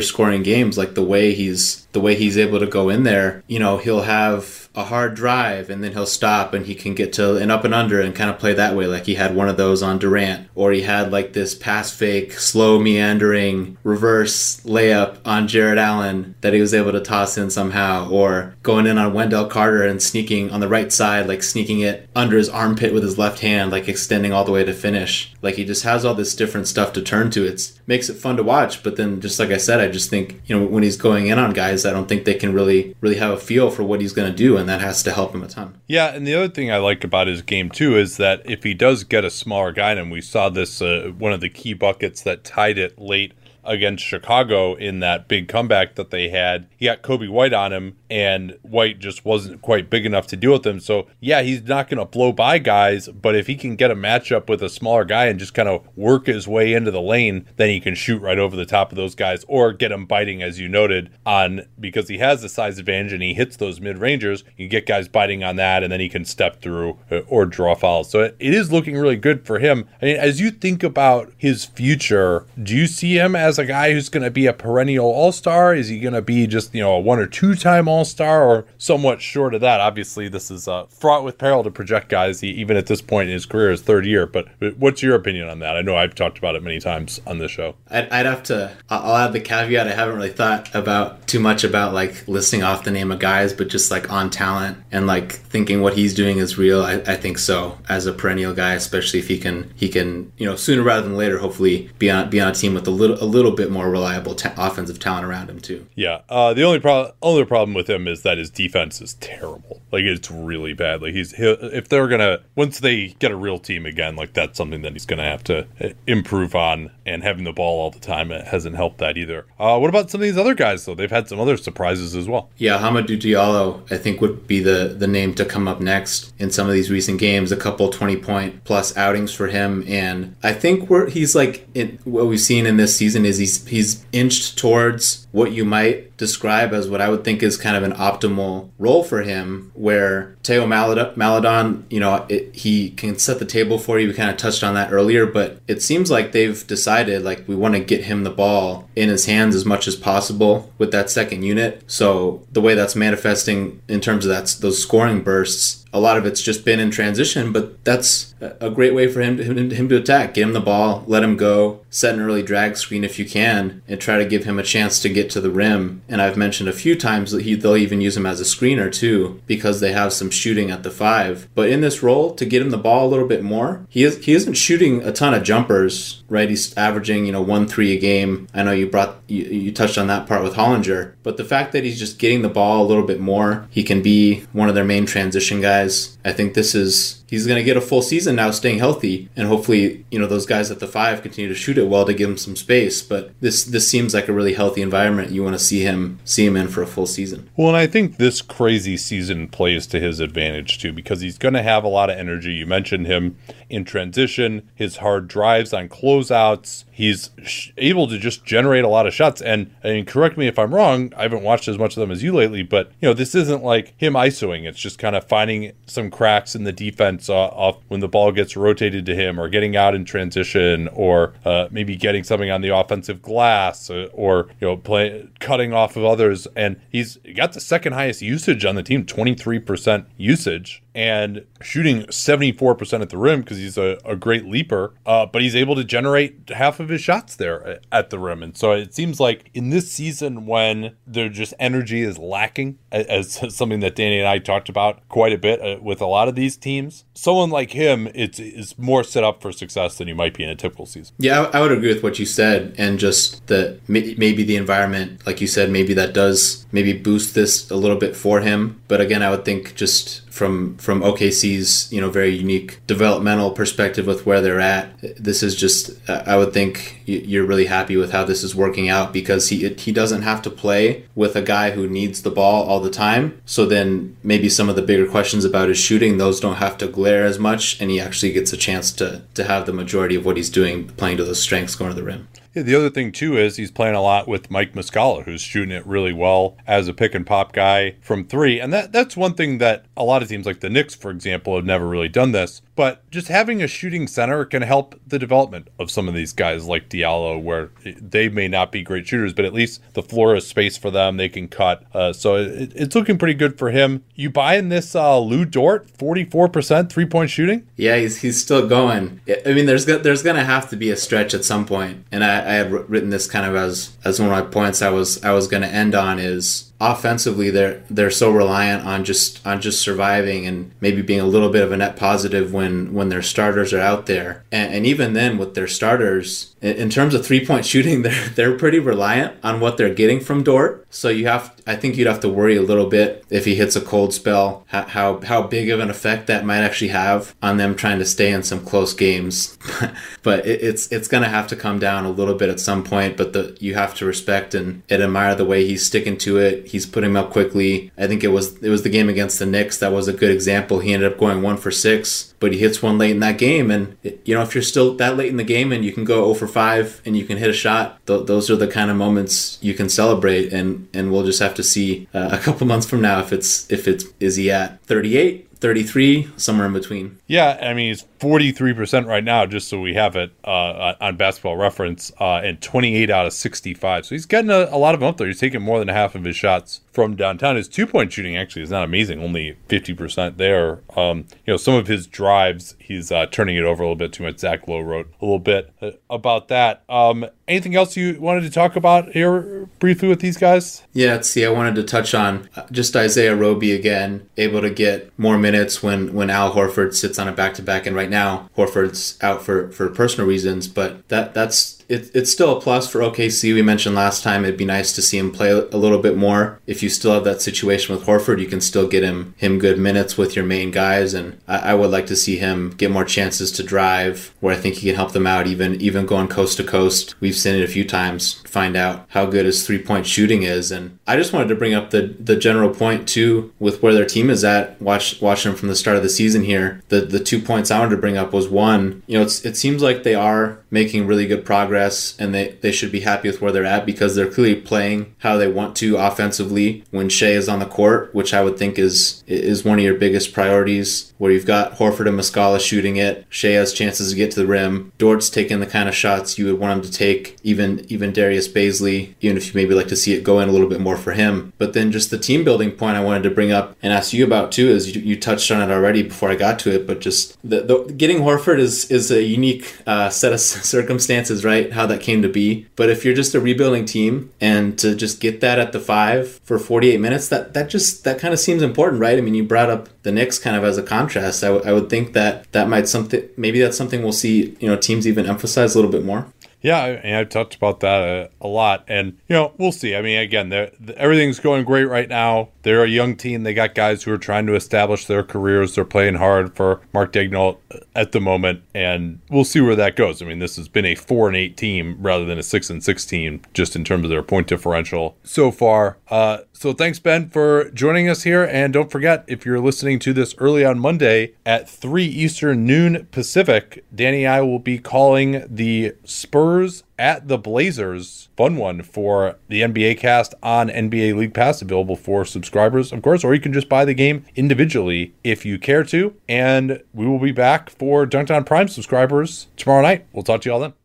scoring games, like the way he's the way he's able to go in there, you know, he'll have a hard drive and then he'll stop and he can get to an up and under and kind of play that way. Like he had one of those on Durant, or he had like this pass fake, slow meandering reverse layup on Jarrett Allen that he was able to toss in somehow, or going in on Wendell Carter and sneaking on the right side, like sneaking it under his armpit with his left hand, like extending all the way to finish. Like he just has all this different stuff to turn to. It makes it fun to watch. But then, just like I said, I just think you know when he's going in on guys, I don't think they can really really have a feel for what he's going to do, and that has to help him a ton. Yeah, and the other thing I like about his game too is that if he does get a smaller guy, and we saw this uh, one of the key buckets that tied it late against Chicago in that big comeback that they had. He got Coby White on him, and White just wasn't quite big enough to deal with him. So, yeah, he's not going to blow by guys, but if he can get a matchup with a smaller guy and just kind of work his way into the lane, then he can shoot right over the top of those guys or get him biting, as you noted, on because he has the size advantage and he hits those mid rangers. You get guys biting on that, and then he can step through uh, or draw fouls. So, it is looking really good for him. I mean, as you think about his future, do you see him as as a guy who's going to be a perennial all star? Is he going to be just, you know, a one or two time all star or somewhat short of that? Obviously, this is uh, fraught with peril to project guys, he, even at this point in his career, his third year. But what's your opinion on that? I know I've talked about it many times on this show. I'd, I'd have to, I'll add the caveat. I haven't really thought about too much about like listing off the name of guys, but just like on talent and like thinking what he's doing is real. I, I think so as a perennial guy, especially if he can, he can, you know, sooner rather than later, hopefully be on, be on a team with a little, a little little bit more reliable ta- offensive talent around him too. Yeah, uh, the only problem only problem with him is that his defense is terrible. Like it's really bad. Like he's if they're gonna once they get a real team again, like that's something that he's gonna have to uh, improve on. And having the ball all the time it hasn't helped that either. Uh, what about some of these other guys though? They've had some other surprises as well. Yeah, Hamidou Diallo I think would be the the name to come up next in some of these recent games. A couple twenty point plus outings for him, and I think where he's like in, what we've seen in this season is he's he's inched towards what you might describe as what I would think is kind of an optimal role for him, where Theo Maledon, you know, it, he can set the table for you. We kind of touched on that earlier, but it seems like they've decided like we want to get him the ball in his hands as much as possible with that second unit. So the way that's manifesting in terms of that those scoring bursts a lot of it's just been in transition, but that's a great way for him to, him to attack. Get him the ball, let him go, set an early drag screen if you can, and try to give him a chance to get to the rim. And I've mentioned a few times that he, they'll even use him as a screener too, because they have some shooting at the five. But in this role, to get him the ball a little bit more, he is he isn't shooting a ton of jumpers, right? He's averaging you know one three a game. I know you brought you, you touched on that part with Hollinger, but the fact that he's just getting the ball a little bit more, he can be one of their main transition guys guys. I think this is he's going to get a full season now staying healthy and hopefully you know those guys at the five continue to shoot it well to give him some space. But this this seems like a really healthy environment. You want to see him see him in for a full season. Well and i think this crazy season plays to his advantage too because he's going to have a lot of energy. You mentioned him in transition his hard drives on closeouts. He's able to just generate a lot of shots. And and correct me if i'm wrong i haven't watched as much of them as you lately but you know this isn't like him isoing. It's just kind of finding some cracks in the defense off when the ball gets rotated to him or getting out in transition or uh, maybe getting something on the offensive glass uh, or you know play cutting off of others. And he's got the second highest usage on the team 23% usage and shooting 74% at the rim because he's a, a great leaper, uh, but he's able to generate half of his shots there at the rim. And so it seems like in this season, when there just energy is lacking, as, (laughs) something that Danny and I talked about quite a bit uh, with a lot of these teams, someone like him it's, is more set up for success than you might be in a typical season. Yeah, I would agree with what you said. And just that maybe the environment, like you said, maybe that does maybe boost this a little bit for him. But again, I would think just from from OKC's you know very unique developmental perspective with where they're at. This is just uh, I would think you're really happy with how this is working out because he he doesn't have to play with a guy who needs the ball all the time. So then maybe some of the bigger questions about his shooting those don't have to glare as much, and he actually gets a chance to to have the majority of what he's doing playing to those strengths going to the rim. Yeah, the other thing too is he's playing a lot with Mike Muscala, who's shooting it really well as a pick and pop guy from three, and that that's one thing that a lot of teams like the Knicks, for example, have never really done this. But just having a shooting center can help the development of some of these guys like Diallo, where they may not be great shooters, but at least the floor is space for them. They can cut. Uh, so it, it's looking pretty good for him. You buying this uh, Lu Dort, 44% three point shooting? Yeah, he's, he's still going. I mean, there's there's going to have to be a stretch at some point. And I, I had written this kind of as, as one of my points I was I was going to end on is offensively they're they're so reliant on just on just surviving and maybe being a little bit of a net positive when when their starters are out there. And, and even then with their starters in, in terms of three point (laughs) shooting they're they're pretty reliant on what they're getting from Dort. So you have I think you'd have to worry a little bit if he hits a cold spell how how, big of an effect that might actually have on them trying to stay in some close games. (laughs) But it, it's it's gonna have to come down a little bit at some point but the you have to respect and, and admire the way he's sticking to it He's putting him up quickly. I think it was it was the game against the Knicks that was a good example. He ended up going one for six, but he hits one late in that game. And you know, if you're still that late in the game and you can go 0 for five and you can hit a shot, th- those are the kind of moments you can celebrate. And and we'll just have to see uh, a couple months from now if it's if it's is he at 38 33, somewhere in between. Yeah, I mean, he's 43% right now, just so we have it uh, on basketball reference, uh, and 28 out of 65. So he's getting a, a, lot of them up there. He's taking more than half of his shots from downtown. His two point shooting actually is not amazing, only 50% there. Um, you know, some of his drives, he's uh, turning it over a little bit too much. Zach Lowe wrote a little bit uh, about that. Um, anything else you wanted to talk about here briefly with these guys? Yeah, let's see, I wanted to touch on uh, just Isaiah Roby again, able to get more minutes minutes when when Al Horford sits on a back to back, and right now Horford's out for for personal reasons. But that that's it, it's still a plus for OKC. We mentioned last time it'd be nice to see him play a little bit more. If you still have that situation with Horford, you can still get him him good minutes with your main guys, and I, I would like to see him get more chances to drive, where I think he can help them out, even even going coast to coast. We've seen it a few times. Find out how good his three point shooting is, and I just wanted to bring up the the general point too with where their team is at. Watch watching them from the start of the season here. The the two points I wanted to bring up was one. You know, it's, it seems like they are making really good progress and they, they should be happy with where they're at because they're clearly playing how they want to offensively when Shai is on the court, which I would think is is one of your biggest priorities. Where you've got Horford and Muscala shooting it, Shai has chances to get to the rim. Dort's taking the kind of shots you would want him to take. Even even Darius Bazley, even if you maybe like to see it go in a little bit more for him. But then just the team building point I wanted to bring up and ask you about too is you, you touched on it already before I got to it, but just the, the getting Horford is is a unique uh, set of (laughs) circumstances, right? How that came to be. But if you're just a rebuilding team and to just get that at the five for 48 minutes, that that just that kind of seems important, right? I mean, you brought up the Knicks kind of as a contrast. I, w- I would think that that might something maybe that's something we'll see. You know, teams even emphasize a little bit more. Yeah, and I've talked about that a, a, lot, and you know we'll see. I mean, again, everything's going great right now. They're a young team. They got guys who are trying to establish their careers. They're playing hard for Mark Daigneault at the moment, and we'll see where that goes. I mean, this has been a four and eight team rather than a six and six team, just in terms of their point differential so far. Uh, so thanks, Ben, for joining us here. And don't forget, if you're listening to this early on Monday at 3 Eastern, noon Pacific, Danny and I will be calling the Spurs at the Blazers. Fun one for the NBA cast on NBA League Pass, available for subscribers, of course, or you can just buy the game individually if you care to. And we will be back for Dunc'd On Prime subscribers tomorrow night. We'll talk to you all then.